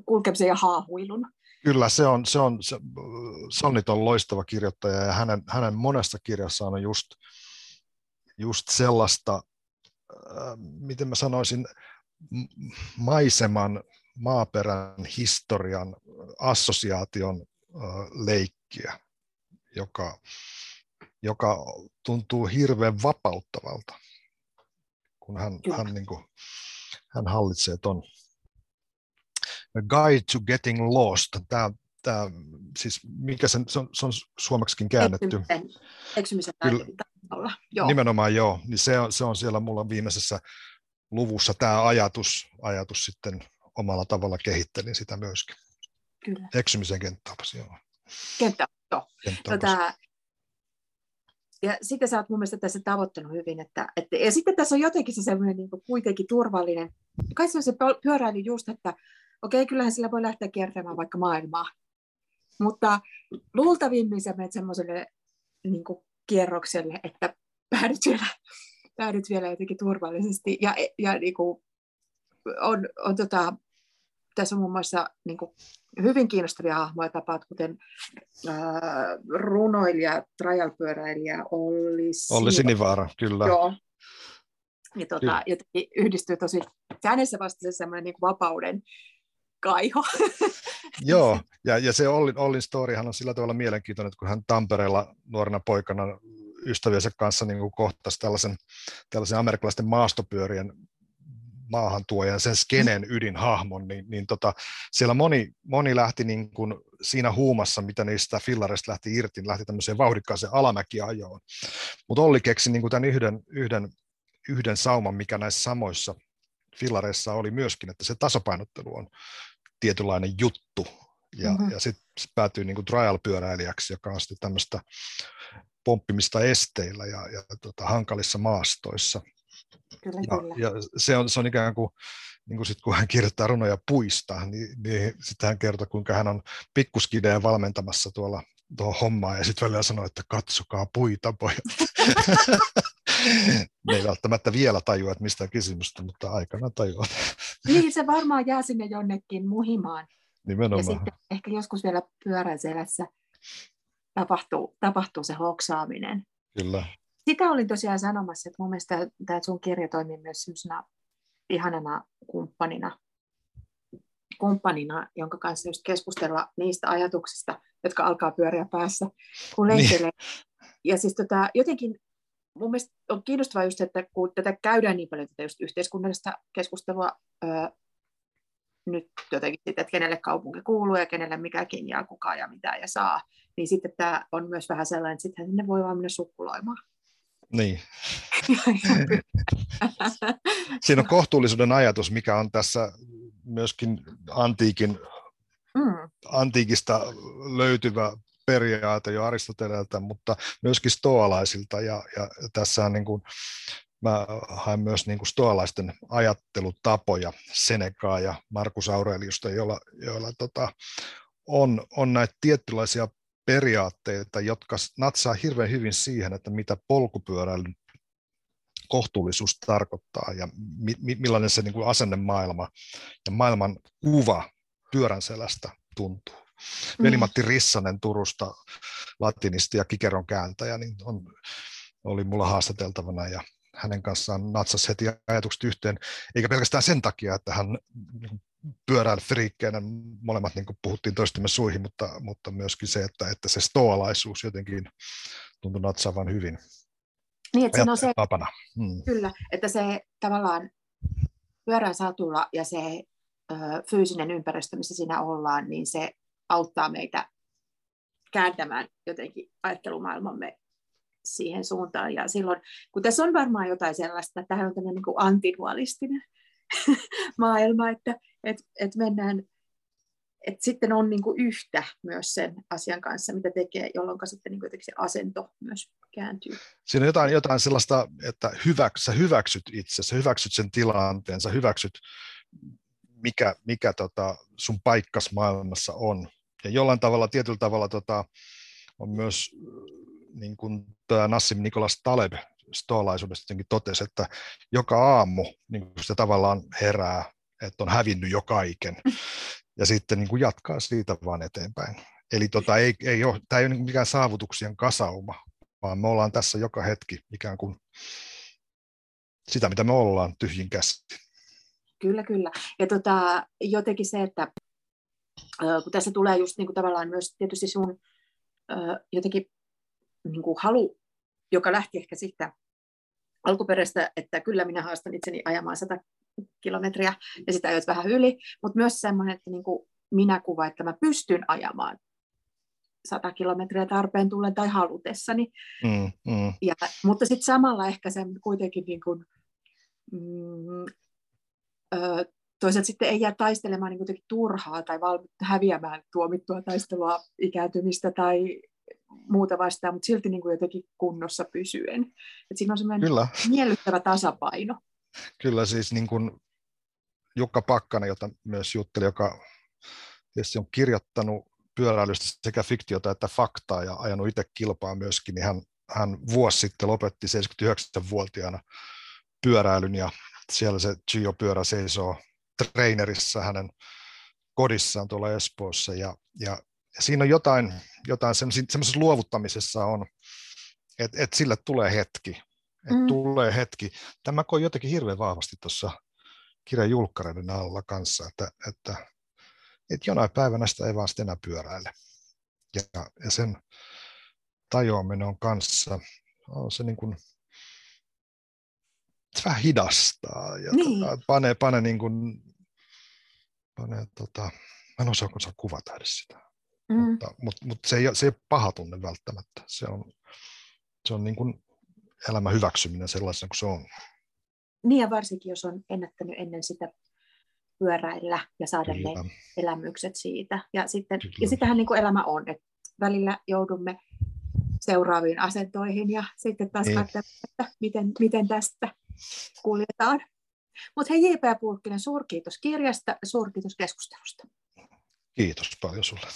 kulkemisen ja haahuilun. Kyllä, se on, se on, se, Sonnit on loistava kirjoittaja ja hänen, hänen monessa kirjassaan on just, just sellaista, äh, miten mä sanoisin, maiseman, maaperän, historian, assosiaation äh, leikkiä, joka, joka tuntuu hirveän vapauttavalta, kun hän, hän, niin kuin, hän hallitsee ton. A Guide to Getting Lost. Tämä, tämä, siis mikä sen, se, on, se on suomeksikin käännetty. Eksymisen, Kyllä, joo. Nimenomaan joo, niin se on, se on siellä mulla viimeisessä luvussa tämä ajatus, ajatus sitten omalla tavalla kehittelin sitä myöskin. Kyllä. Eksymisen kenttäopas, joo. Kenttä, joo. Tota, ja sitten sä oot mun mielestä tässä tavoittanut hyvin, että, että ja sitten tässä on jotenkin se semmoinen niin kuitenkin turvallinen, kai se on se pyöräily just, että okei, okay, kyllähän sillä voi lähteä kiertämään vaikka maailmaa, mutta luultavimmin sä menet semmoiselle niin kierrokselle, että päädyt vielä, päädyt vielä jotenkin turvallisesti. Ja, ja niin kuin on, on tota, tässä on muun muassa niin kuin, hyvin kiinnostavia hahmoja tapaat, kuten äh, runoilija, trial-pyöräilijä Olli. Olli Sinivaara, kyllä. Joo. Ja tota, jotenkin yhdistyy tosi, hänessä vasta se semmoinen niin vapauden kaiho. Joo, ja, ja se Ollin, Ollin storyhan on sillä tavalla mielenkiintoinen, että kun hän Tampereella nuorena poikana ystäviensä kanssa niin kuin kohtasi tällaisen, tällaisen amerikkalaisten maastopyörien maahantuojan, sen skenen mm. ydinhahmon, niin, niin tota, siellä moni, moni lähti niin kuin siinä huumassa, mitä niistä fillareista lähti irti, niin lähti tämmöiseen vauhdikkaaseen alamäkiajoon. Mutta Olli keksi niin kuin tämän yhden, yhden, yhden sauman, mikä näissä samoissa fillareissa oli myöskin, että se tasapainottelu on tietynlainen juttu, ja, mm-hmm. ja sitten sit päätyy niin kuin trial-pyöräilijäksi, joka on sitten tämmöistä pomppimista esteillä ja, ja tota, hankalissa maastoissa. Kyllä, ja, kyllä. ja se, on, se on ikään kuin, niin kuin sit, kun hän kirjoittaa runoja puista, niin, niin sitten hän kertoo, kuinka hän on pikkuskideen valmentamassa tuolla tuohon hommaan, ja sitten välillä sanoo, että katsokaa puita, pojat. ne ei välttämättä vielä tajua, että mistä on kysymystä, mutta aikana tajuaa. niin, se varmaan jää sinne jonnekin muhimaan. Nimenomaan. Ja sitten ehkä joskus vielä pyörän selässä tapahtuu, tapahtuu se hoksaaminen. Kyllä sitä olin tosiaan sanomassa, että mun mielestä tämä sun kirja toimii myös sellaisena ihanana kumppanina, kumppanina, jonka kanssa just keskustella niistä ajatuksista, jotka alkaa pyöriä päässä, kun leikkelee. Niin. Ja siis tota, jotenkin mun mielestä on kiinnostavaa just, että kun tätä käydään niin paljon tätä just yhteiskunnallista keskustelua öö, nyt jotenkin, että kenelle kaupunki kuuluu ja kenelle mikäkin ja kuka ja mitä ja saa, niin sitten tämä on myös vähän sellainen, että sitten sinne voi vaan mennä sukkuloimaan. Niin. Siinä on kohtuullisuuden ajatus, mikä on tässä myöskin antiikin, mm. antiikista löytyvä periaate jo Aristoteleelta, mutta myöskin stoalaisilta. Ja, ja tässä on niin kuin, mä haen myös niin kuin stoalaisten ajattelutapoja, Senekaa ja Markus Aureliusta, joilla, joilla tota, on, on näitä tietynlaisia periaatteita, jotka natsaa hirveän hyvin siihen, että mitä polkupyöräilyn kohtuullisuus tarkoittaa ja mi- millainen se niin kuin asennemaailma ja maailman kuva pyörän selästä tuntuu. Mm. Veli-Matti Rissanen Turusta, latinisti ja kikeron kääntäjä, niin on, oli mulla haastateltavana ja hänen kanssaan natsas heti ajatukset yhteen, eikä pelkästään sen takia, että hän niin pyöräilyfriikkeinä molemmat niin kuin puhuttiin toistemme suihin, mutta, mutta myöskin se, että, että se stoalaisuus jotenkin tuntui natsaavan hyvin. Niin, että on se, tapana. Hmm. Kyllä, että se tavallaan pyörän satulla ja se ö, fyysinen ympäristö, missä siinä ollaan, niin se auttaa meitä kääntämään jotenkin ajattelumaailmamme siihen suuntaan. Ja silloin, kun tässä on varmaan jotain sellaista, että tähän on tämmöinen niin antidualistinen maailma, että et, et mennään, et sitten on niin kuin yhtä myös sen asian kanssa, mitä tekee, jolloin sitten niin kuin se asento myös kääntyy. Siinä on jotain, jotain sellaista, että hyväks, sä hyväksyt itse, sä hyväksyt sen tilanteen, sä hyväksyt, mikä, mikä tota sun paikkas maailmassa on. Ja jollain tavalla, tietyllä tavalla tota, on myös niin kuin tämä Nassim Nikolas Taleb stoalaisuudesta jotenkin totesi, että joka aamu niin se tavallaan herää, että on hävinnyt jo kaiken. ja sitten niin kuin jatkaa siitä vaan eteenpäin. Eli tota, ei, ei ole, tämä ei ole niin mikään saavutuksien kasauma, vaan me ollaan tässä joka hetki ikään kuin sitä, mitä me ollaan tyhjin käsi. Kyllä, kyllä. Ja tota, jotenkin se, että kun tässä tulee just niin kuin tavallaan myös tietysti sun jotenkin niin kuin halu, joka lähti ehkä siitä alkuperäistä, että kyllä minä haastan itseni ajamaan 100 kilometriä ja sitä ajoit vähän yli, mutta myös semmoinen, että niin kuin minä kuva, että mä pystyn ajamaan 100 kilometriä tarpeen tullen tai halutessani. Mm, mm. Ja, mutta sitten samalla ehkä se kuitenkin niin kuin, mm, ö, toisaalta sitten ei jää taistelemaan niin turhaa tai val- häviämään tuomittua taistelua ikääntymistä tai muuta vastaan, mutta silti niin kuin jotenkin kunnossa pysyen. Et siinä on semmoinen Kyllä. miellyttävä tasapaino. Kyllä siis niin kuin Jukka Pakkanen, jota myös jutteli, joka tietysti on kirjoittanut pyöräilystä sekä fiktiota että faktaa ja ajanut itse kilpaa myöskin, niin hän, hän vuosi sitten lopetti 79-vuotiaana pyöräilyn ja siellä se Gio-pyörä seisoo trainerissa hänen kodissaan tuolla Espoossa ja, ja siinä on jotain, jotain semmoisessa luovuttamisessa on, että et sille tulee hetki, että mm. tulee hetki. Tämä koin jotenkin hirveän vahvasti tuossa kirjan julkkareiden alla kanssa, että, että, että jonain päivänä sitä ei vaan sitten enää pyöräile. Ja, ja sen tajuaminen on kanssa, on se niin kuin, se vähän hidastaa ja niin. tota, panee, panee, niin kuin, panee tota, mä en osaa, kuvata edes sitä. Mm. Mutta, mutta, mutta se, ei, se ei ole paha tunne välttämättä. Se on, se on niin kuin elämän hyväksyminen sellaisena kuin se on. Niin ja varsinkin, jos on ennättänyt ennen sitä pyöräillä ja saada Kyllä. ne elämykset siitä. Ja, sitten, ja sitähän niin kuin elämä on, että välillä joudumme seuraaviin asentoihin ja sitten taas niin. katsotaan, että miten, miten tästä kuljetaan. Mutta hei J.P. Pulkkinen, suurkiitos kirjasta ja suurkiitos keskustelusta. Kiitos paljon sulle.